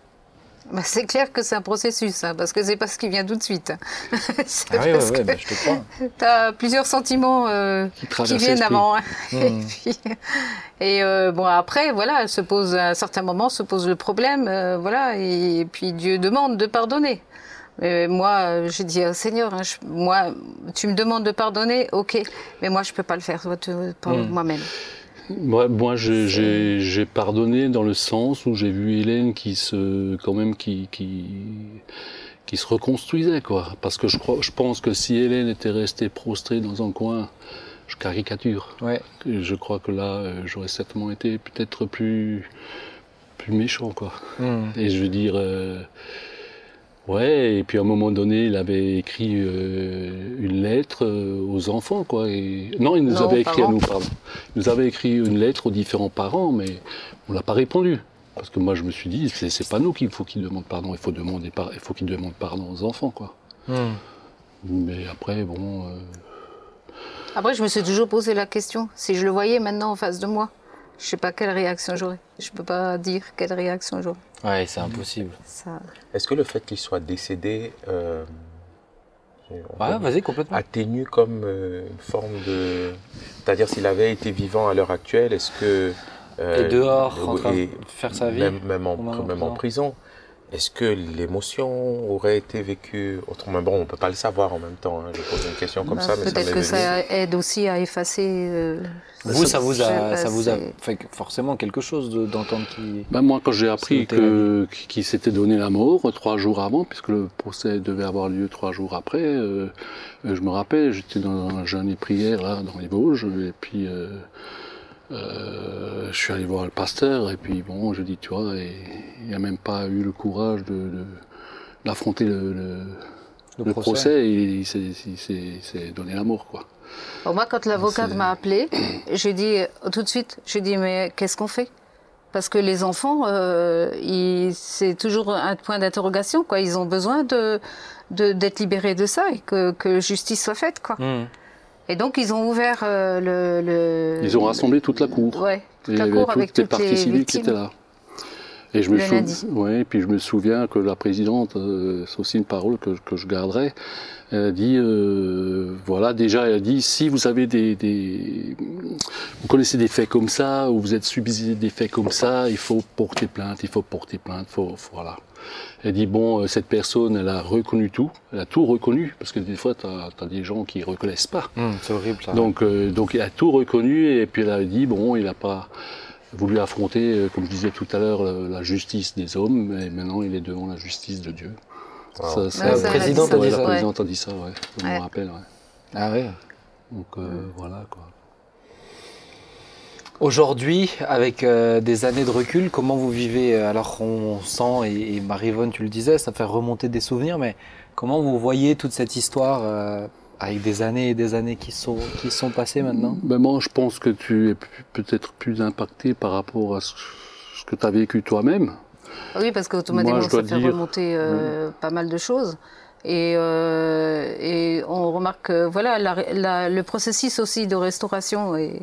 Bah, c'est clair que c'est un processus, hein, parce que c'est pas ce qui vient tout de suite. ah oui, oui, oui, bah, je te crois. Tu as plusieurs sentiments euh, qui, viennent avant. Hein. Et, puis, et, euh, bon, après, voilà, se pose, à un certain moment se pose le problème, euh, voilà, et, puis Dieu demande de pardonner. Mais moi, euh, j'ai dit, au Seigneur, hein, je- moi, tu me demandes de pardonner, ok, mais moi, je peux pas le faire Hmm. moi-même. Moi, moi j'ai- pardonné dans le sens où j'ai vu Hélène qui se, quand même, qui, qui, qui se reconstruisait, quoi. Parce que je crois, je pense que si Hélène était restée prostrée dans un coin, je caricature. Ouais. Je crois que là, euh, j'aurais certainement été peut-être plus, plus méchant, quoi. Hmm. Et je veux dire, euh, ouais, et puis à un moment donné, il avait écrit euh, une lettre euh, aux enfants, quoi. Et, non, il nous Non, avait écrit à nous, pardon. Il nous avait écrit une lettre aux différents parents, mais on l'a pas répondu. Parce que moi, je me suis dit, c'est c'est pas nous qu'il faut qu'ils demandent pardon, il faut demander par- il faut qu'ils demandent pardon aux enfants, quoi. Hmm. Mais après, bon, euh, Après, je me suis toujours posé la question, si je le voyais maintenant en face de moi, je sais pas quelle réaction j'aurais. Je peux pas dire quelle réaction j'aurais. Ouais, c'est impossible. Ça... Est-ce que le fait qu'il soit décédé euh, on Ouais, peut- vas-y, complètement. atténue comme euh, une forme de. C'est-à-dire s'il avait été vivant à l'heure actuelle, est-ce que. euh, Et dehors, en train de faire sa vie. Même, même en, ou même en même en prison. Est-ce que l'émotion aurait été vécue autrement? Bon, on ne peut pas le savoir en même temps. hein. Je pose une question comme Bah, ça, mais Peut-être que venu. ça aide aussi à effacer. euh, Vous, ça vous a, ça vous a fait forcément quelque chose de- d'entendre qui. Ben moi, quand j'ai appris que qu'il s'était donné la mort euh, trois jours avant, puisque le procès devait avoir lieu trois jours après, euh, euh, je me rappelle, j'étais dans un jeûne et prière là dans les Vosges, et puis euh, euh, je suis allé voir le pasteur, et puis bon, je dis, tu vois, et il n'a même pas eu le courage de, de- d'affronter le, le- le procès. et il s'est, il s'est- il s'est donné la mort, quoi. Bon, moi, quand l'avocate m'a appelé, j'ai dit euh, tout de suite, j'ai dit mais qu'est-ce qu'on fait? Parce que les enfants, euh, ils- c'est toujours un point d'interrogation, quoi. Ils ont besoin de de- d'être libérés de ça et que, que justice soit faite, quoi. Hmm. Et donc ils ont ouvert euh, le, le- Ils ont rassemblé toute la cour. Ouais, toute la cour toutes avec les toutes parties les civiles qui étaient là. Et je me Le sou- lundi. ouais, et puis je me souviens que la présidente, euh, c'est aussi une parole que, que je garderai, elle a dit, euh, voilà, déjà, elle a dit, si vous avez des, des- vous connaissez des faits comme ça, ou vous êtes subi des faits comme ça, il faut porter plainte, il faut porter plainte, faut, faut- voilà. Elle dit, bon, euh, cette personne, elle a reconnu tout, elle a tout reconnu, parce que des fois, tu as, des gens qui reconnaissent pas. Hmm, c'est horrible ça. Donc, euh, donc il a tout reconnu et puis elle a dit bon, il n'a pas voulu affronter, euh, comme je disais tout à l'heure, la, la justice des hommes, et maintenant il est devant la justice de Dieu. Wow. Ça, Ouais, ça- ça, elle a présidente dit ça, ouais, la ouais. présidente a dit ça, ouais. Je Ouais. me rappelle, ouais. Ah oui. Donc euh, voilà quoi. Aujourd'hui, avec euh, des années de recul, comment vous vivez euh, Alors on sent, et, et Marie-Vonne, tu le disais, ça fait remonter des souvenirs, mais comment vous voyez toute cette histoire euh, avec des années et des années qui sont, qui sont passées maintenant Ben moi, je pense que tu es peut-être plus impacté par rapport à ce, ce que tu as vécu toi-même. Ah Oui, parce qu'automatiquement, ça fait dire- remonter euh, pas mal de choses. Et, euh, et on remarque que voilà, la- la- le processus aussi de restauration, et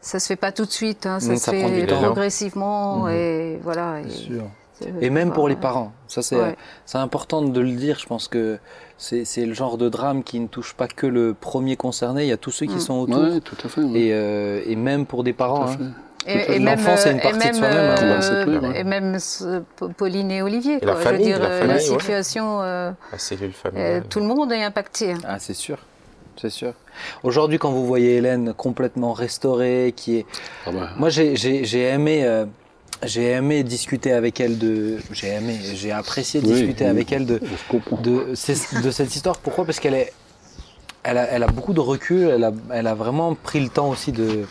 ça se fait pas tout de suite, hein, ça Mm, se ça fait progressivement. Mhm. Et voilà. et- sûr. Et même pour les parents, ça c'est Ouais. important de le dire. Je pense que c'est le genre de drame qui ne touche pas que le premier concerné. Il y a tous ceux qui Mm. sont autour. Ouais, tout à fait. ouais. Et, euh, et même pour des Tout à parents. fait. hein. Et, et même, L'enfant, c'est une euh, partie et de même, soi-même, hein. euh, et même Pauline et Olivier. Et la quoi. Je famille, veux dire, la euh, famille, la ouais. situation, euh, La cellule euh, familiale. tout le monde est impacté. hein. Ah, c'est sûr. C'est sûr. Aujourd'hui, quand vous voyez Hélène complètement restaurée, qui est. Ah ben, Moi, j'ai aimé. euh, j'ai aimé discuter avec elle de. J'ai aimé, j'ai apprécié Oui, discuter oui. avec elle de, de, de cette histoire. Pourquoi? Parce qu'elle est, elle a, elle a beaucoup de recul. Elle a, elle a vraiment pris le temps aussi de,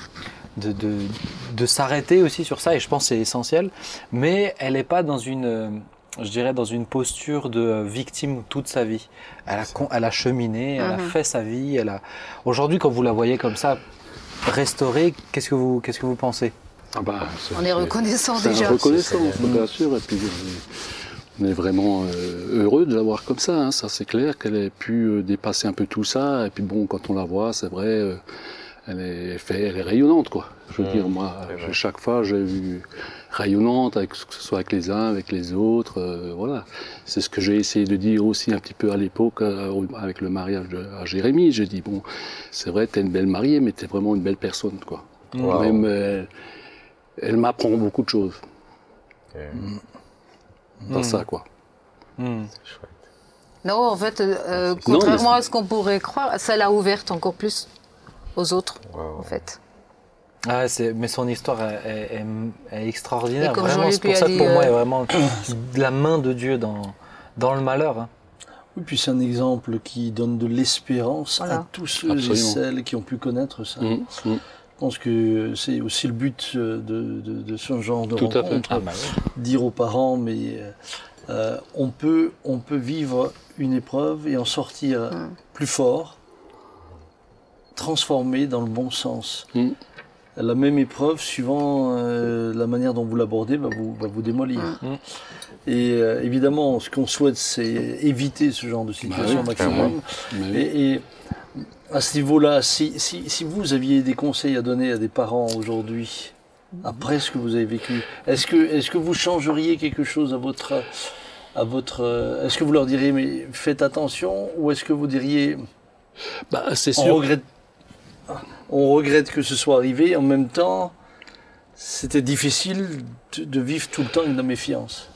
de, de, de s'arrêter aussi sur ça. Et je pense que c'est essentiel. Mais elle n'est pas dans une, je dirais, dans une posture de victime toute sa vie. Elle a, elle a cheminé, elle a Mhm. fait sa vie. Elle a. Aujourd'hui, quand vous la voyez comme ça, restaurée, qu'est-ce que vous, qu'est-ce que vous pensez? Ah ben, c'est- On est reconnaissant c'est déjà. reconnaissance, bien sûr. Et puis, on est, est vraiment euh, heureux de la voir comme ça. hein. Ça, c'est clair qu'elle ait pu euh, dépasser un peu tout ça. Et puis, bon, quand on la voit, c'est vrai, euh, elle, est, fait, elle est rayonnante, quoi. Je veux Mmh, dire, moi, chaque fois, j'ai eu rayonnante, avec, que ce soit avec les uns, avec les autres. euh, voilà. C'est ce que j'ai essayé de dire aussi un petit peu à l'époque, euh, avec le mariage de à Jérémy. J'ai dit, bon, c'est vrai, t'es une belle mariée, mais t'es vraiment une belle personne, quoi. Wow. Même, euh, elle m'apprend beaucoup de choses. Euh, Dans ça, quoi. Hmm. chouette. Non, en fait, euh, euh, Non, mais contrairement à ce qu'on pourrait croire, ça l'a ouverte encore plus aux autres, Wow. en fait. Ah, c'est, mais son histoire est, est- est- est extraordinaire. Vraiment, c'est pour ça que pour moi, euh, il y a vraiment de la main de Dieu dans, dans le malheur. hein. Oui, puis c'est un exemple qui donne de l'espérance à tous ceux et celles qui ont pu connaître ça. Mm, mm. Je pense que c'est aussi le but euh, de, de- de ce genre de Tout à fait. rencontre. Ah, bah. Dire aux parents, mais euh, euh, on, peut, on peut vivre une épreuve et en sortir Mm. plus fort, transformé dans le bon sens. Mm. La même épreuve, suivant euh, la manière dont vous l'abordez, va vous, démolir. Mm. Et euh, évidemment, ce qu'on souhaite, c'est éviter ce genre de situation oui, au maximum. Mais oui. Et, et à ce niveau-là, si, si, si vous aviez des conseils à donner à des parents aujourd'hui, après ce que vous avez vécu, est-ce que, est que vous changeriez quelque chose à votre... À votre euh, est-ce que vous leur diriez, mais faites attention, ou est-ce que vous diriez, Bah, c'est on sûr. regrette, on regrette que ce soit arrivé, en même temps, c'était difficile de, vivre tout le temps la méfiance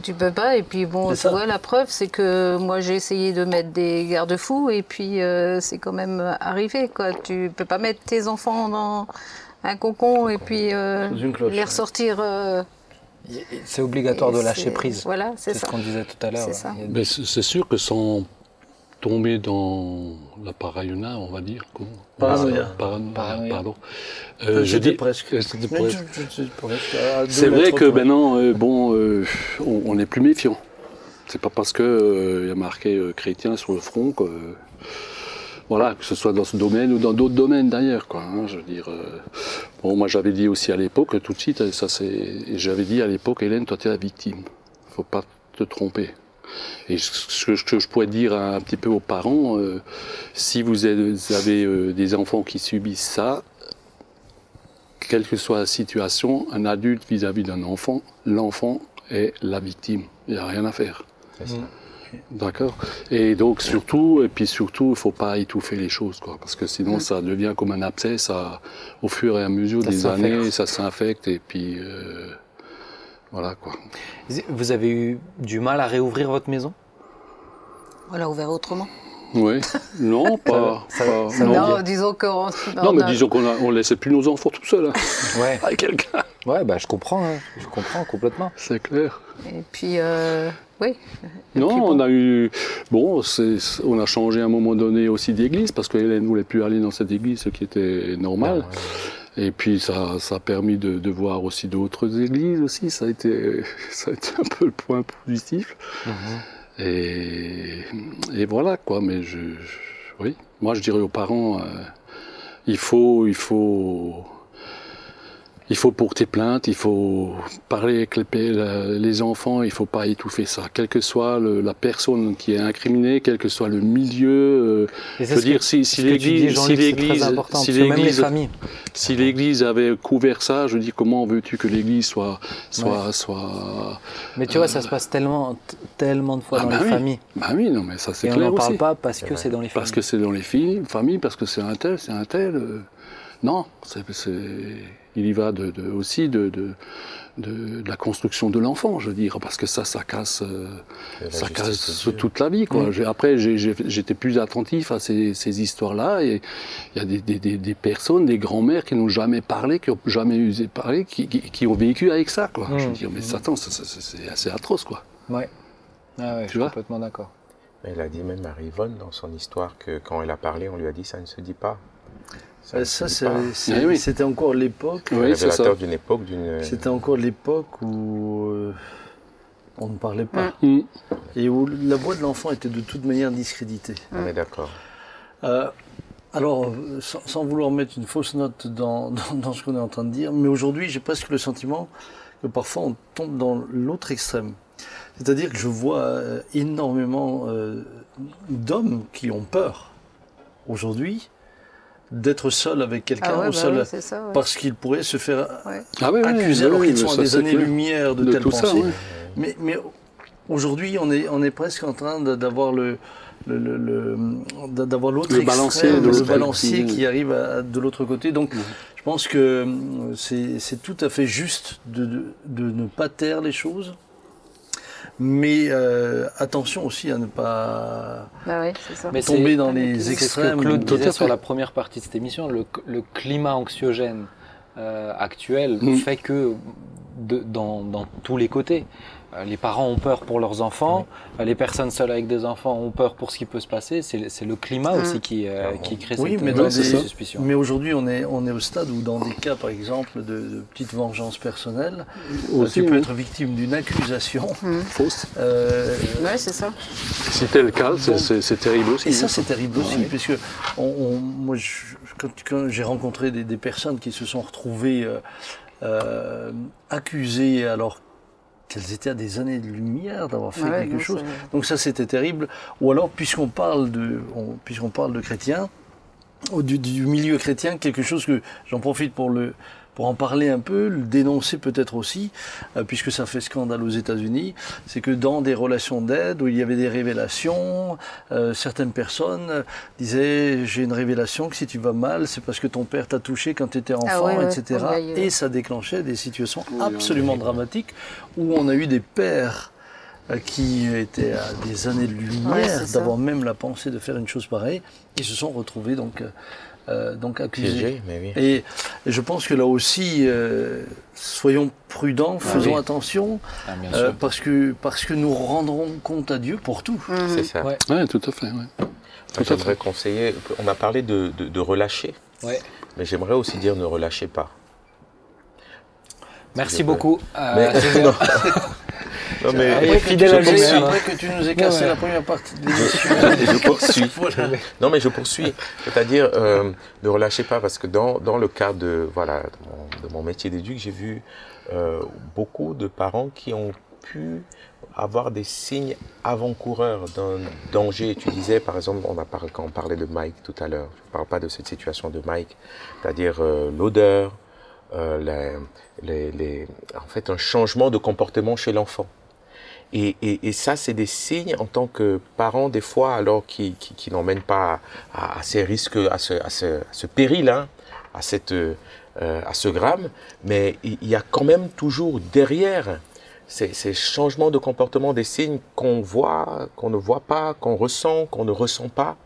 tu peux pas. Et puis bon, tu ça. vois, la preuve, c'est que moi j'ai essayé de mettre des garde-fous et puis euh, c'est quand même arrivé. Quoi. Tu peux pas mettre tes enfants dans un cocon et puis euh, cloche, les ouais. ressortir. euh, C'est obligatoire et de lâcher prise. Voilà, c'est C'est ce ça. qu'on disait tout à l'heure. Ouais. c'est sûr que sans tomber dans la paranoïa, on va dire. comment Paranoïa. Parano- Paranoïa. Pardon. Euh, je C'était dis- presque. euh, c'était Mais presque. je- presque. Deux C'est vrai que maintenant, euh, bon, euh, on, on est plus méfiant. C'est pas parce que euh, il y a marqué euh, chrétien sur le front que euh, voilà, que ce soit dans ce domaine ou dans d'autres domaines d'ailleurs, quoi. hein, je veux dire. euh, bon, moi j'avais dit aussi à l'époque, tout de suite, ça c'est, j'avais dit à l'époque, Hélène, toi tu es la victime. Faut pas te tromper. Et ce que, ce que je pourrais dire un petit peu aux parents, euh, si vous avez, euh, des enfants qui subissent ça, quelle que soit la situation, un adulte vis-à-vis d'un enfant, l'enfant est la victime. Il n'y a rien à faire. C'est ça. D'accord Et donc surtout, et puis surtout, il ne faut pas étouffer les choses, quoi, parce que sinon ça devient comme un abcès, ça, au fur et à mesure Ça des années, ça s'infecte, et puis euh, voilà quoi. Vous avez eu du mal à réouvrir votre maison? On l'a ouvert autrement. Oui, non, pas. ça- pas- ça non, disons qu'on. Non, mais disons qu'on ne laissait plus nos enfants tout seuls, hein, Ouais. avec quelqu'un, Ouais, bah je comprends. hein. Je comprends complètement. c'est clair. Et puis, euh, oui. Non, puis bon. on a eu. Bon, on a changé à un moment donné aussi d'église parce que Hélène ne voulait plus aller dans cette église, ce qui était normal. Et puis ça, ça a permis de, de voir aussi d'autres églises aussi. Ça a été, ça a été un peu le point positif. Et, et voilà quoi. Mais je, je- oui, moi je dirais aux parents, euh, il faut, il faut. Il faut porter plainte, il faut parler avec les, la- les enfants, il faut pas étouffer ça. Quelle que soit le- la personne qui est incriminée, quel que soit le milieu, euh, je veux dire, que- si, l'Église, si l'Église, important, si l'Église, familles. si l'Église avait couvert ça, je dis comment veux-tu que l'Église soit, soit, soit. Mais tu vois, ça se passe tellement, tellement de fois Ah dans bah les oui. familles. Bah oui, non, mais ça c'est Et on clair n'en parle pas parce que c'est dans les familles. Parce que c'est dans les filles, familles, parce que c'est un tel, c'est un tel. euh, non, c'est, c'est- il y va de, de- aussi de, de, de- de la construction de l'enfant, je veux dire, parce que ça, ça casse, euh, ça casse Dieu. toute la vie. Quoi. Après, j'étais plus attentif à ces, ces histoires-là, il y a des, des- des- des personnes, des grands-mères qui n'ont jamais parlé, qui n'ont jamais usé parler, qui, qui, qui ont vécu avec ça. Quoi. Je veux Mm. dire, mais ça- ça- c'est assez atroce, quoi. Ouais. Ah ouais, je suis vois? complètement d'accord. Elle a dit même à Rivonne dans son histoire que quand elle a parlé, on lui a dit ça ne se dit pas. Euh, Ça, pas. c'est- Eh oui. c'était encore l'époque. Oui, révélateur d'une époque, d'une. C'était encore l'époque où euh, on ne parlait pas Mm. et où la voix de l'enfant était de toute manière discréditée. On est d'accord. Euh, alors, euh, sans, sans vouloir mettre une fausse note dans, dans, dans ce qu'on est en train de dire, mais aujourd'hui, j'ai presque le sentiment que parfois on tombe dans l'autre extrême. C'est-à-dire que je vois euh, énormément euh, d'hommes qui ont peur aujourd'hui d'être seul avec quelqu'un Ah ouais, ou bah seul oui, c'est ça. ouais. parce qu'il pourrait se faire Ouais. Ah accuser oui, alors qu'ils sont ça, à des années-lumière de, De telles tout ça. Mais, mais aujourd'hui, on est, on est presque en train d'avoir le, le, le- le- d'avoir l'autre Le balancier extrême, de le balancier qui arrive à- de l'autre côté. Donc, je pense que euh, c'est c'est tout à fait juste de, de, de ne pas taire les choses. Mais euh, attention aussi à ne pas Bah ouais, c'est ça. Mais tomber dans les extrêmes. C'est ce que Claude Tout à disait fait. sur la première partie de cette émission, le, le climat anxiogène euh, actuel Mm. fait que de- dans, dans tous les côtés, les parents ont peur pour leurs enfants, euh, les personnes seules avec des enfants ont peur pour ce qui peut se passer. C'est le climat Mm. aussi qui, euh, qui crée Oui, cette mais euh, dans cette des- suspicion. Mais aujourd'hui, on est, on est au stade où, dans des cas, par exemple, de, de petites vengeances personnelles, Aussi, tu peux oui. être victime d'une accusation. Fausse. euh, Ouais, c'est ça. Si c'était le cas, c'est- terrible aussi. Et ça, c'est terrible aussi, puisque on, on- moi, je- quand, quand j'ai rencontré des, des personnes qui se sont retrouvées euh, euh, accusées alors qu'elles étaient à des années de lumière d'avoir fait Ouais, quelque non, chose. Donc ça, c'était terrible. Ou alors, puisqu'on parle de, on- puisqu'on parle de chrétiens, du milieu chrétien, quelque chose que j'en profite pour le pour en parler un peu, le dénoncer peut-être aussi, euh, puisque ça fait scandale aux États-Unis, c'est que dans des relations d'aide où il y avait des révélations, euh, certaines personnes euh, disaient j'ai une révélation que si tu vas mal, c'est parce que ton père t'a touché quand tu étais enfant, Ah ouais, ouais. etc. Et ça déclenchait des situations Oui, absolument dramatiques où on a eu des pères euh, qui étaient à des années de lumière d'avoir même la pensée de faire une chose pareille, ils se sont retrouvés donc, euh, donc accusés. Piégé, mais oui. Et, je pense que là aussi, euh, soyons prudents, faisons oui. attention, Ah, bien euh, parce, que, parce que nous rendrons compte à Dieu pour tout. Mhm. C'est ça. Ouais. Ouais, tout à fait. ouais. J'aimerais conseiller, on a parlé de, de- de relâcher, Ouais. mais j'aimerais aussi dire ne relâchez pas. Merci beaucoup. Euh, Mais-. non. Mais Après, fidèle que à tu- Jésus. après que tu nous aies cassé Ouais, la première partie de l'émission. je poursuis. Voilà. Non, mais je poursuis. C'est-à-dire, euh, ne relâchez pas, parce que dans, dans le cadre de, voilà, de, mon, de mon métier d'éduc, j'ai vu euh, beaucoup de parents qui ont pu avoir des signes avant-coureurs d'un danger. Tu disais, par exemple, on a parlé, quand on parlait de Mike tout à l'heure, je ne parle pas de cette situation de Mike, c'est-à-dire euh, l'odeur, euh, les- les- les- en fait, un changement de comportement chez l'enfant. Et, et, et ça, c'est des signes en tant que parent, des fois, alors qui, qui, qui n'emmènent pas à, à ces risques, à ce, à ce, à ce péril, hein, à, cette, euh, à ce gramme, mais il y a quand même toujours derrière ces, ces changements de comportement des signes qu'on voit, qu'on ne voit pas, qu'on ressent, qu'on ne ressent pas,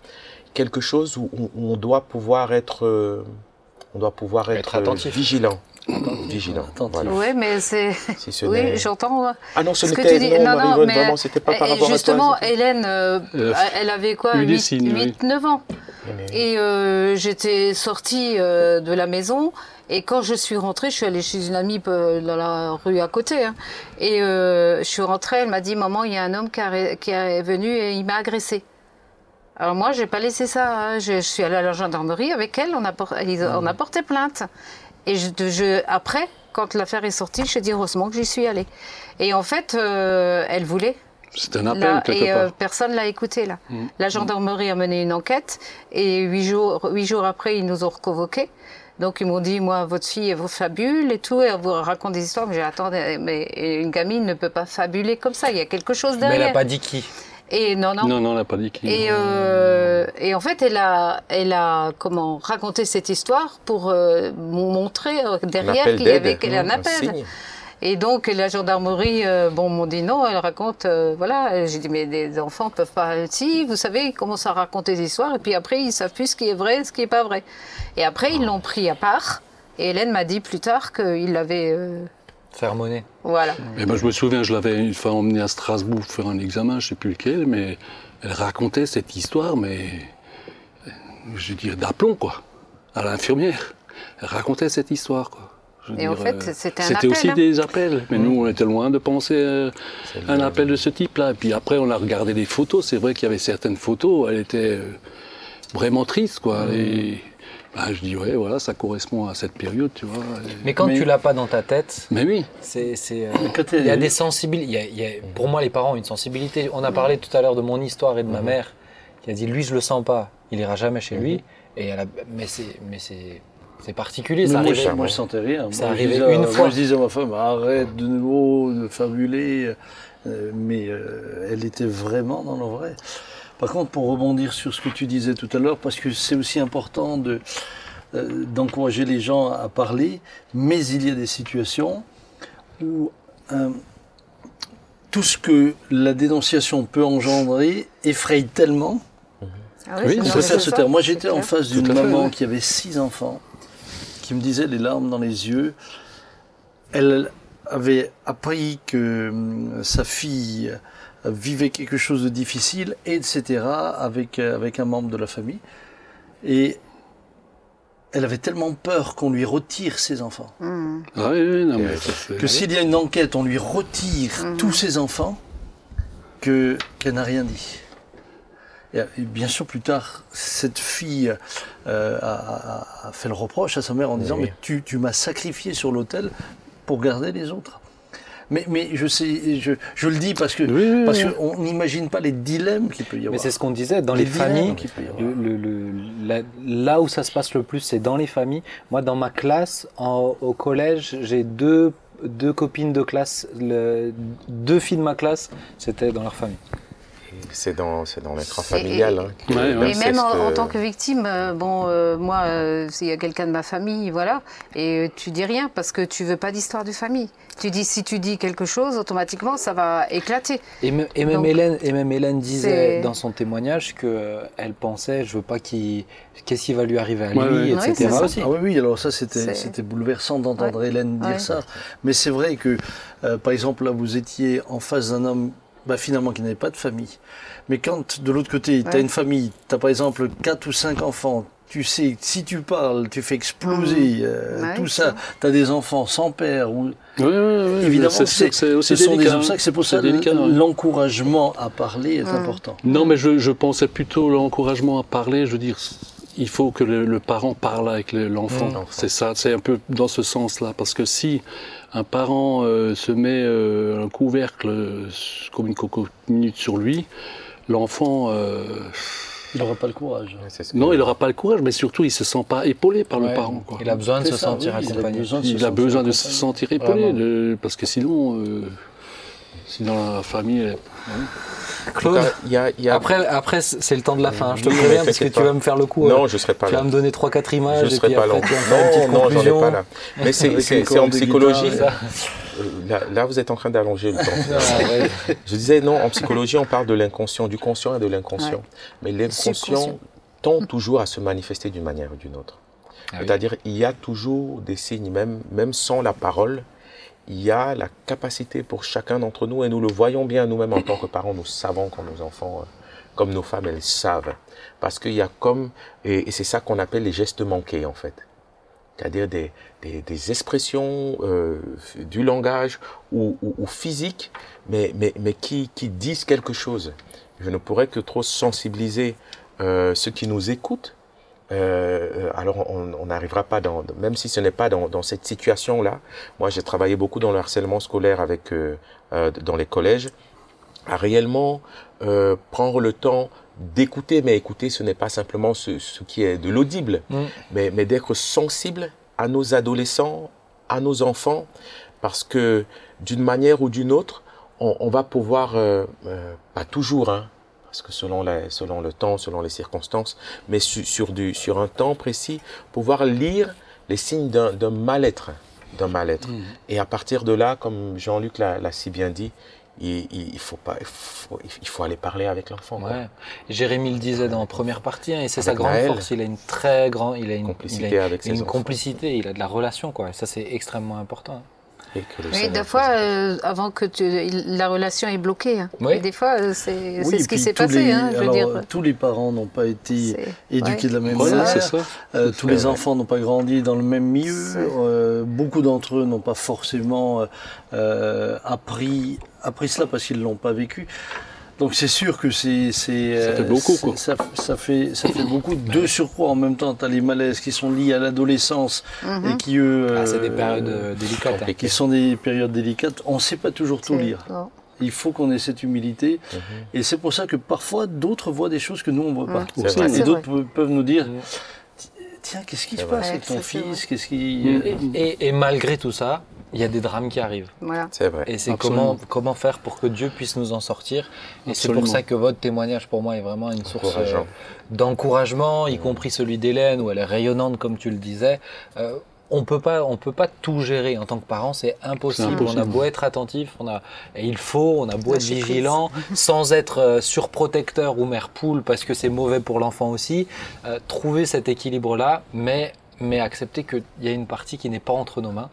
quelque chose où, où on doit pouvoir être, euh, on doit pouvoir Être être, attentif. vigilant. Vigilant. Attentif. Voilà. Ouais, mais c'est. Si ce Oui, j'entends. Ah non, ce n'était dis. non, Non, non, Marie-Yvonne, mais- vraiment, c'était pas par rapport justement, à toi. Hélène, euh, Euh, elle avait quoi? eu des 8, signes, oui. 9 ans. Et euh, j'étais sortie euh, de la maison. Et quand je suis rentrée, je suis allée chez une amie dans la rue à côté. hein. et euh, je suis rentrée, elle m'a dit Maman, il y a un homme qui, a- qui est venu et il m'a agressée. Alors moi, j'ai pas laissé ça. hein. Je, je suis allée à la gendarmerie avec elle. On a, on porté plainte. Et je, je- après, quand l'affaire est sortie, je dis heureusement que j'y suis allée. Et en fait, euh, elle voulait. C'est un appel, Là, quelque et euh, part. personne l'a écouté là. Mm. La gendarmerie a mené une enquête et huit jours, huit jours après, ils nous ont reconvoqués. Donc ils m'ont dit, moi, votre fille, elle vous fabule et tout, et elle vous raconte des histoires. Mais j'ai dit, attendez, mais une gamine ne peut pas fabuler comme ça. Il y a quelque chose Mais elle derrière. n'a pas dit qui. Et non, non. Non, non, on n'a pas dit qui. Et, euh, et en fait, elle a, elle a comment raconté cette histoire pour euh, mon- montrer euh, derrière qu'il y avait qu'elle a un appel. Et donc la gendarmerie, euh, bon, m'ont dit non. Elle raconte, euh, voilà. J'ai dit mais des enfants peuvent pas. Si, vous savez, ils commencent à raconter des histoires et puis après ils savent plus ce qui est vrai, ce qui est pas vrai. Et après ils l'ont pris à part. Et Hélène m'a dit plus tard qu'il l'avait, euh, Faire monnaie. voilà. Mais moi, je me souviens, je l'avais une fois emmené à Strasbourg faire un examen, je sais plus lequel, mais elle racontait cette histoire, mais euh, je veux dire d'aplomb, quoi, à l'infirmière. Elle racontait cette histoire, quoi. Et en fait, euh, c'était un C'était appel, aussi hein. des appels, mais nous, on était loin de penser euh, à un le- appel de ce type-là. Et puis après, on a regardé des photos. C'est vrai qu'il y avait certaines photos, elle était euh, vraiment triste, quoi. Et bah, je dis, ouais, voilà, ça correspond à cette période, tu vois. Mais quand Mais- tu l'as pas dans ta tête, Mais oui, c'est, c'est, euh, il y a des sensibilités. il y a- y a- pour moi, les parents ont une sensibilité. On a parlé tout à l'heure de mon histoire et de ma mère qui a dit lui, je le sens pas, il ira jamais chez lui. Et elle a- mais c'est, mais c'est, c'est particulier. Mais ça moi, arrivait- je, moi, je sentais rien. Moi, disais à- une moi, fois. je disais à ma femme, arrête de nouveau de fabuler. Euh, mais euh, elle était vraiment dans le vrai. Par contre, pour rebondir sur ce que tu disais tout à l'heure, parce que c'est aussi important de, euh, d'encourager les gens à parler, mais il y a des situations où euh, tout ce que la dénonciation peut engendrer effraie tellement Ah Oui, c'est on peut faire ça, taire. Moi, j'étais en face d'une fait, maman ouais. qui avait six enfants, qui me disait les larmes dans les yeux. Elle avait appris que hum, sa fille euh, vivait quelque chose de difficile, etc., avec, euh, avec un membre de la famille. Et elle avait tellement peur qu'on lui retire ses enfants. Hmm. Ah oui, oui, non, mais ça, Que s'il y a une enquête, on lui retire tous ses enfants, que qu'elle n'a rien dit. Et, bien sûr, plus tard, cette fille euh, a, a- a fait le reproche à sa mère en disant Oui. Mais tu, tu m'as sacrifié sur l'autel pour garder les autres. Mais, mais je sais, je, je le dis parce que Oui, parce oui. qu'on n'imagine pas les dilemmes qu'il peut y avoir. Mais c'est ce qu'on disait dans les, familles. le- le- le- la- là où ça se passe le plus, c'est dans les familles. Moi, dans ma classe, en- au collège, j'ai deux, deux copines de classe, le- deux filles de ma classe, c'était dans leur famille. C'est dans, c'est dans. Hein, Ouais, ouais. Et l'inceste, même en, en tant que victime, euh, bon, euh, moi, euh, s'il y a quelqu'un de ma famille, voilà, et euh, tu dis rien parce que tu veux pas d'histoire de famille. Tu dis, si tu dis quelque chose, automatiquement, ça va éclater. Et, me- et même Donc, Hélène, et même Hélène disait dans son témoignage que euh, elle pensait, je veux pas qu'il, qu'est-ce qui va lui arriver à lui, Ouais, ouais. Ouais, etc. aussi. Ah oui, oui, alors ça c'était bouleversant d'entendre Hélène dire Ouais. ça. Mais c'est vrai que, euh, par exemple, là vous étiez en face d'un homme bah, finalement qui n'avait pas de famille. Mais quand de l'autre côté, tu as Ouais. une famille, tu as par exemple quatre ou cinq enfants, tu sais, que si tu parles, tu fais exploser euh, Mmh. Ouais, tout ça. tu as des enfants sans père. Ou... Ouais, Évidemment, c'est aussi ce sont délicat, des hein. obstacles, c'est pour ça l'encouragement à parler est Mmh. important. Non, mais je, je pensais plutôt l'encouragement à parler. Je veux dire, il faut que le, le parent parle avec le- l'enfant. Mmh. C'est ça, c'est un peu dans ce sens-là. Parce que si un parent euh, se met euh, un couvercle euh, comme une cocotte sur lui, l'enfant, euh, Il n'aura pas le courage. non, il n'aura pas le courage, mais surtout, il se sent pas épaulé par Ouais. le parent. Quoi. Il a besoin de se ça, sentir oui, il a accompagné. besoin de se Il a sentir besoin de se sentir épaulé, parce que sinon, euh, si dans la famille, Claude, cas, il y a, il y a- après, après c'est le temps de la fin. Je te préviens parce que tu vas me faire le coup. Non, euh, je serai pas tu là. vas me donner trois quatre images Je et serai puis pas après là. tu vas me Non, non, j'en ai pas là. Mais c'est en psychologie. guitare, euh, Là, là, vous êtes en train d'allonger le temps. Ah, ouais. Je disais, non, en psychologie, on parle de l'inconscient, du conscient et de l'inconscient. Mais l'inconscient tend toujours à se manifester d'une manière ou d'une autre. Ah oui. C'est-à-dire, il y a toujours des signes, même, même sans la parole, il y a la capacité pour chacun d'entre nous, et nous le voyons bien nous-mêmes en tant que parents, nous savons quand nos enfants, euh, comme nos femmes, elles savent. Parce qu'il y a comme, et, c'est ça qu'on appelle les gestes manqués en fait. C'est-à-dire des, des, expressions euh, du langage ou, physiques, mais, mais, mais qui, qui disent quelque chose. Je ne pourrais que trop sensibiliser euh, ceux qui nous écoutent. Euh, alors on n'arrivera pas dans, même si ce n'est pas dans, dans cette situation-là. Moi, j'ai travaillé beaucoup dans le harcèlement scolaire avec euh, euh, dans les collèges, à réellement euh, prendre le temps d'écouter, mais écouter, ce n'est pas simplement ce, ce qui est de l'audible, Mm. mais, mais d'être sensible à nos adolescents, à nos enfants, parce que d'une manière ou d'une autre, on, on va pouvoir, euh, euh, pas toujours, hein, parce que selon, la, selon le temps, selon les circonstances, mais su- sur, du, sur un temps précis, pouvoir lire les signes d'un d'un mal-être, d'un mal-être. Et à partir de là, comme Jean-Luc l'a si bien dit, il, il, faut pas, il faut, il faut aller parler avec l'enfant. Ouais. Jérémy le disait dans la première partie, hein, et c'est sa grande Naël. force. Il a une très grande, il a une Complicité il a avec ses une enfants. complicité, il a de la relation, quoi. Et ça, c'est extrêmement important. Et que le Oui, des fois, euh, avant que tu, la relation est bloquée. hein. Oui. Et des fois, euh, c'est Oui, ce qui s'est passé. les- hein, je veux alors, dire. Tous les parents n'ont pas été éduqués ouais. de la même Voilà, manière. c'est ça. Euh, tous les vrai. enfants n'ont pas grandi dans le même milieu. Euh, beaucoup d'entre eux n'ont pas forcément euh, euh, appris, appris cela parce qu'ils ne l'ont pas vécu. Donc c'est sûr que c'est... c'est, Ça fait euh, beaucoup, quoi. Ça, ça fait, ça fait beaucoup. De surcroît, en même temps, tu as les malaises qui sont liés à l'adolescence Mhm. et qui, eux... Ah, c'est des euh, périodes euh, délicates. hein. qui sont des périodes délicates. On ne sait pas toujours tout lire. non. Il faut qu'on ait cette humilité. Et c'est pour ça que parfois d'autres voient des choses que nous on ne voit pas. Mm. Vrai. Et d'autres pe- peuvent nous dire tiens, qu'est-ce qui se passe avec ton fils? Qu'est-ce qui. Et, et- et malgré tout ça, il y a des drames qui arrivent. Voilà. C'est vrai. Et c'est comment, comment faire pour que Dieu puisse nous en sortir. Et c'est pour ça que votre témoignage, pour moi, est vraiment une source euh, d'encouragement, y compris celui d'Hélène, où elle est rayonnante, comme tu le disais. Euh, on peut pas, on peut pas tout gérer en tant que parent, c'est impossible. On a beau être attentif, on a, et il faut, on a beau être vigilant, sans être euh, surprotecteur ou mère poule parce que c'est mauvais pour l'enfant aussi. euh, trouver cet équilibre-là, mais, mais accepter qu'il y a une partie qui n'est pas entre nos mains.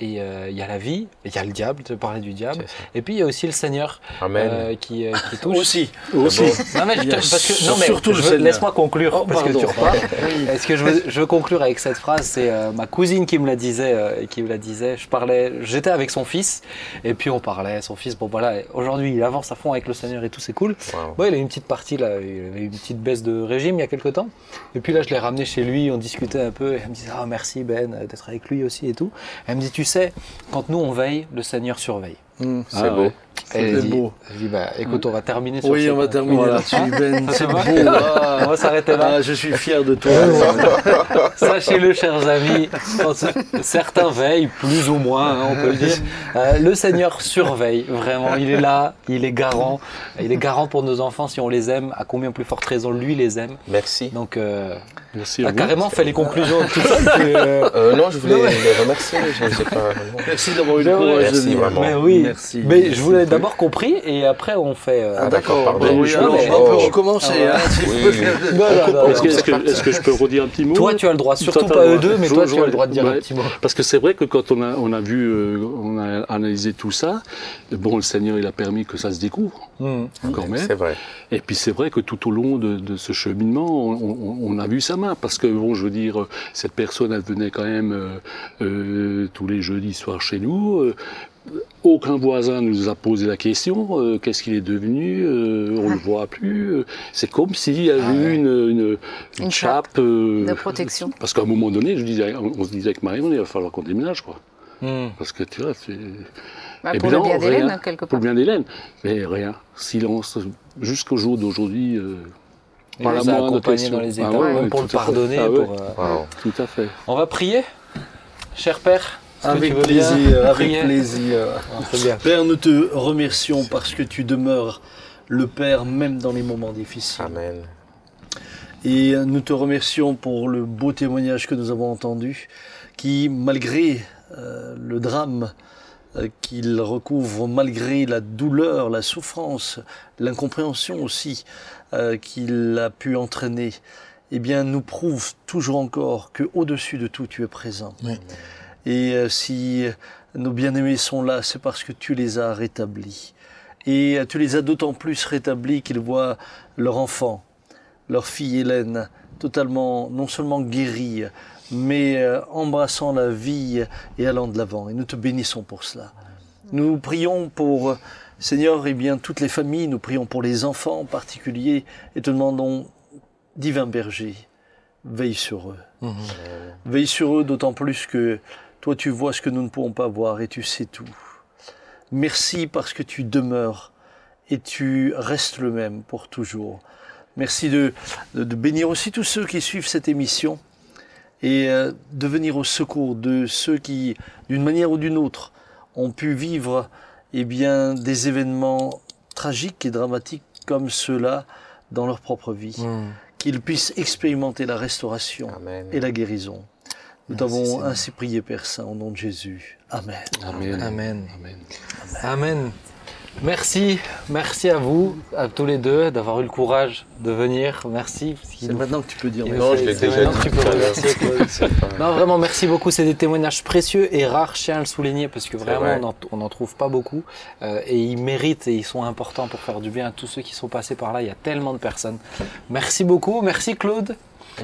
Et euh, il y a la vie, il y a le diable, tu parlais du diable, et puis il y a aussi le Seigneur Amen. euh, qui, euh, qui touche. Aussi. Aussi. Non mais, je parce que, non, mais surtout laisse-moi conclure Oh, parce que tu repars. Est-ce que je veux, je veux conclure avec cette phrase? C'est euh, ma cousine qui me la disait, euh, et qui me la disait. Je parlais, j'étais avec son fils et puis on parlait. Son fils, bon voilà, aujourd'hui il avance à fond avec le Seigneur et tout, c'est cool. Wow. Bon, il a eu une petite partie là, il avait eu une petite baisse de régime il y a quelques temps. Et puis là, je l'ai ramené chez lui, on discutait un peu. Et elle me disait ah merci Ben d'être avec lui aussi et tout. Elle me dit tu sais, quand nous on veille, le Seigneur surveille. C'est Ah, beau. ouais. Elle C'est dit, beau. Bah écoute, on va terminer sur Oui, on va terminer Voilà. là-dessus, Ben. C'est beau. Ah, On va s'arrêter là. ah, je suis fier de toi. Sachez-le, chers amis, certains veillent, plus ou moins, hein, on peut le dire. Euh, le Seigneur surveille, vraiment. Il est là, il est garant. Il est garant pour nos enfants si on les aime. À combien plus forte raison lui les aime. Merci. Donc, euh, Merci à vous. carrément fait les conclusions de tout ça. euh, Euh, non, je voulais Non, mais- les remercier. Je ne sais pas. non. Merci d'avoir eu le C'est courage de Merci, vraiment. mais oui. Merci. Mais je vous l'ai d'abord compris et après on fait. euh, Ah, d'accord, pardon. Oui, je- alors, mais- on peut Oh. recommencer. Ah, hein, Est-ce que, je peux redire un petit mot Toi, tu as le droit, surtout pas eux deux, mais toi, tu as le droit de dire un petit mot. Parce que c'est vrai que quand on a, on a vu, euh, on a analysé tout ça, bon, le Seigneur, il a permis que ça se découvre, Hmm. encore même. C'est vrai. Et puis c'est vrai que tout au long de, de ce cheminement, on, on- on a vu sa main, parce que bon, je veux dire, cette personne, elle venait quand même euh, euh, tous les jeudis soirs chez nous. Aucun voisin nous a posé la question euh, qu'est-ce qu'il est devenu euh, on le voit plus euh, c'est comme s'il y avait Ah eu ouais. une, une, Une chape euh, de protection. parce qu'à un moment donné je disais, on, on se disait avec Marion il va falloir qu'on déménage quoi Hmm. parce que tu vois c'est Bah, Et pour le bien, bien d'Hélène, rien. hein, quelque pour part. le bien d'Hélène mais rien silence jusqu'au jour d'aujourd'hui euh, Il Pas la nous a moindre question. dans les Ah ouais, ouais, pour le pardonner. Ah ouais. pour, euh, Wow. tout à fait On va prier, cher Père. Avec plaisir, avec plaisir. Ah. Père, nous te remercions parce que tu demeures le Père même dans les moments difficiles. Amen. Et nous te remercions pour le beau témoignage que nous avons entendu, qui, malgré euh, le drame euh, qu'il recouvre, malgré la douleur, la souffrance, l'incompréhension aussi euh, qu'il a pu entraîner, eh bien, nous prouve toujours encore que au-dessus de tout, tu es présent. Et euh, si nos bien-aimés sont là, c'est parce que tu les as rétablis. Et euh, tu les as d'autant plus rétablis qu'ils voient leur enfant, leur fille Hélène, totalement, non seulement guérie, mais euh, embrassant la vie et allant de l'avant. Et nous te bénissons pour cela. Nous prions pour, Seigneur, eh bien, toutes les familles, nous prions pour les enfants en particulier, et te demandons, divin berger, veille sur eux. Mhm. Veille sur eux d'autant plus que toi tu vois ce que nous ne pouvons pas voir et tu sais tout. Merci parce que tu demeures et tu restes le même pour toujours. Merci de, de, de bénir aussi tous ceux qui suivent cette émission et euh, de venir au secours de ceux qui, d'une manière ou d'une autre, ont pu vivre eh bien, des événements tragiques et dramatiques comme ceux-là dans leur propre vie. Hmm. Qu'ils puissent expérimenter la restauration Amen. et la guérison. Nous t'avons ainsi prié, Père Saint, au nom de Jésus. Amen. Amen Amen. Amen. Amen. Merci, merci à vous, à tous les deux, d'avoir eu le courage de venir. Merci. C'est nous- maintenant que tu peux dire Non, je l'ai c'est déjà maintenant dit que tu peux remercier, Non, vraiment, merci beaucoup. C'est des témoignages précieux et rares, je tiens à le souligner, parce que vraiment, vrai. on en- on n'en trouve pas beaucoup. Euh, et ils méritent et ils sont importants pour faire du bien à tous ceux qui sont passés par là. Il y a tellement de personnes. Merci beaucoup. Merci Claude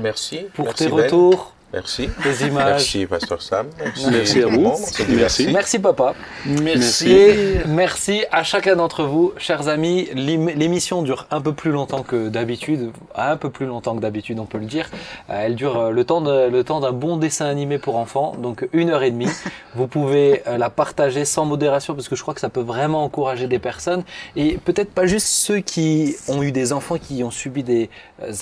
Merci. pour Merci, tes Ben. retours. Merci. des images. Merci, Pasteur Sam. Merci à vous. Merci. Merci papa. Merci. Et merci à chacun d'entre vous, chers amis. L'ém- L'émission dure un peu plus longtemps que d'habitude, un peu plus longtemps que d'habitude, on peut le dire. Euh, Elle dure euh, le temps de- le temps d'un bon dessin animé pour enfants, donc une heure et demie. Vous pouvez euh, la partager sans modération parce que je crois que ça peut vraiment encourager des personnes et peut-être pas juste ceux qui ont eu des enfants qui ont subi des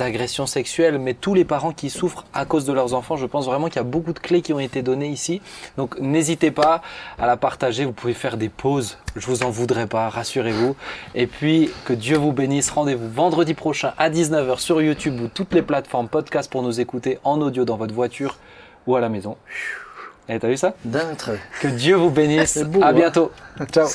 agressions sexuelles, mais tous les parents qui souffrent à cause de leurs enfants. Je pense vraiment qu'il y a beaucoup de clés qui ont été données ici. Donc n'hésitez pas à la partager. Vous pouvez faire des pauses. Je vous en voudrais pas, rassurez-vous. Et puis que Dieu vous bénisse. Rendez-vous vendredi prochain à 19h sur YouTube ou toutes les plateformes podcast pour nous écouter en audio dans votre voiture ou à la maison. Et t'as vu ça? D'un trait. Que Dieu vous bénisse. Beau, à hein bientôt. Ciao.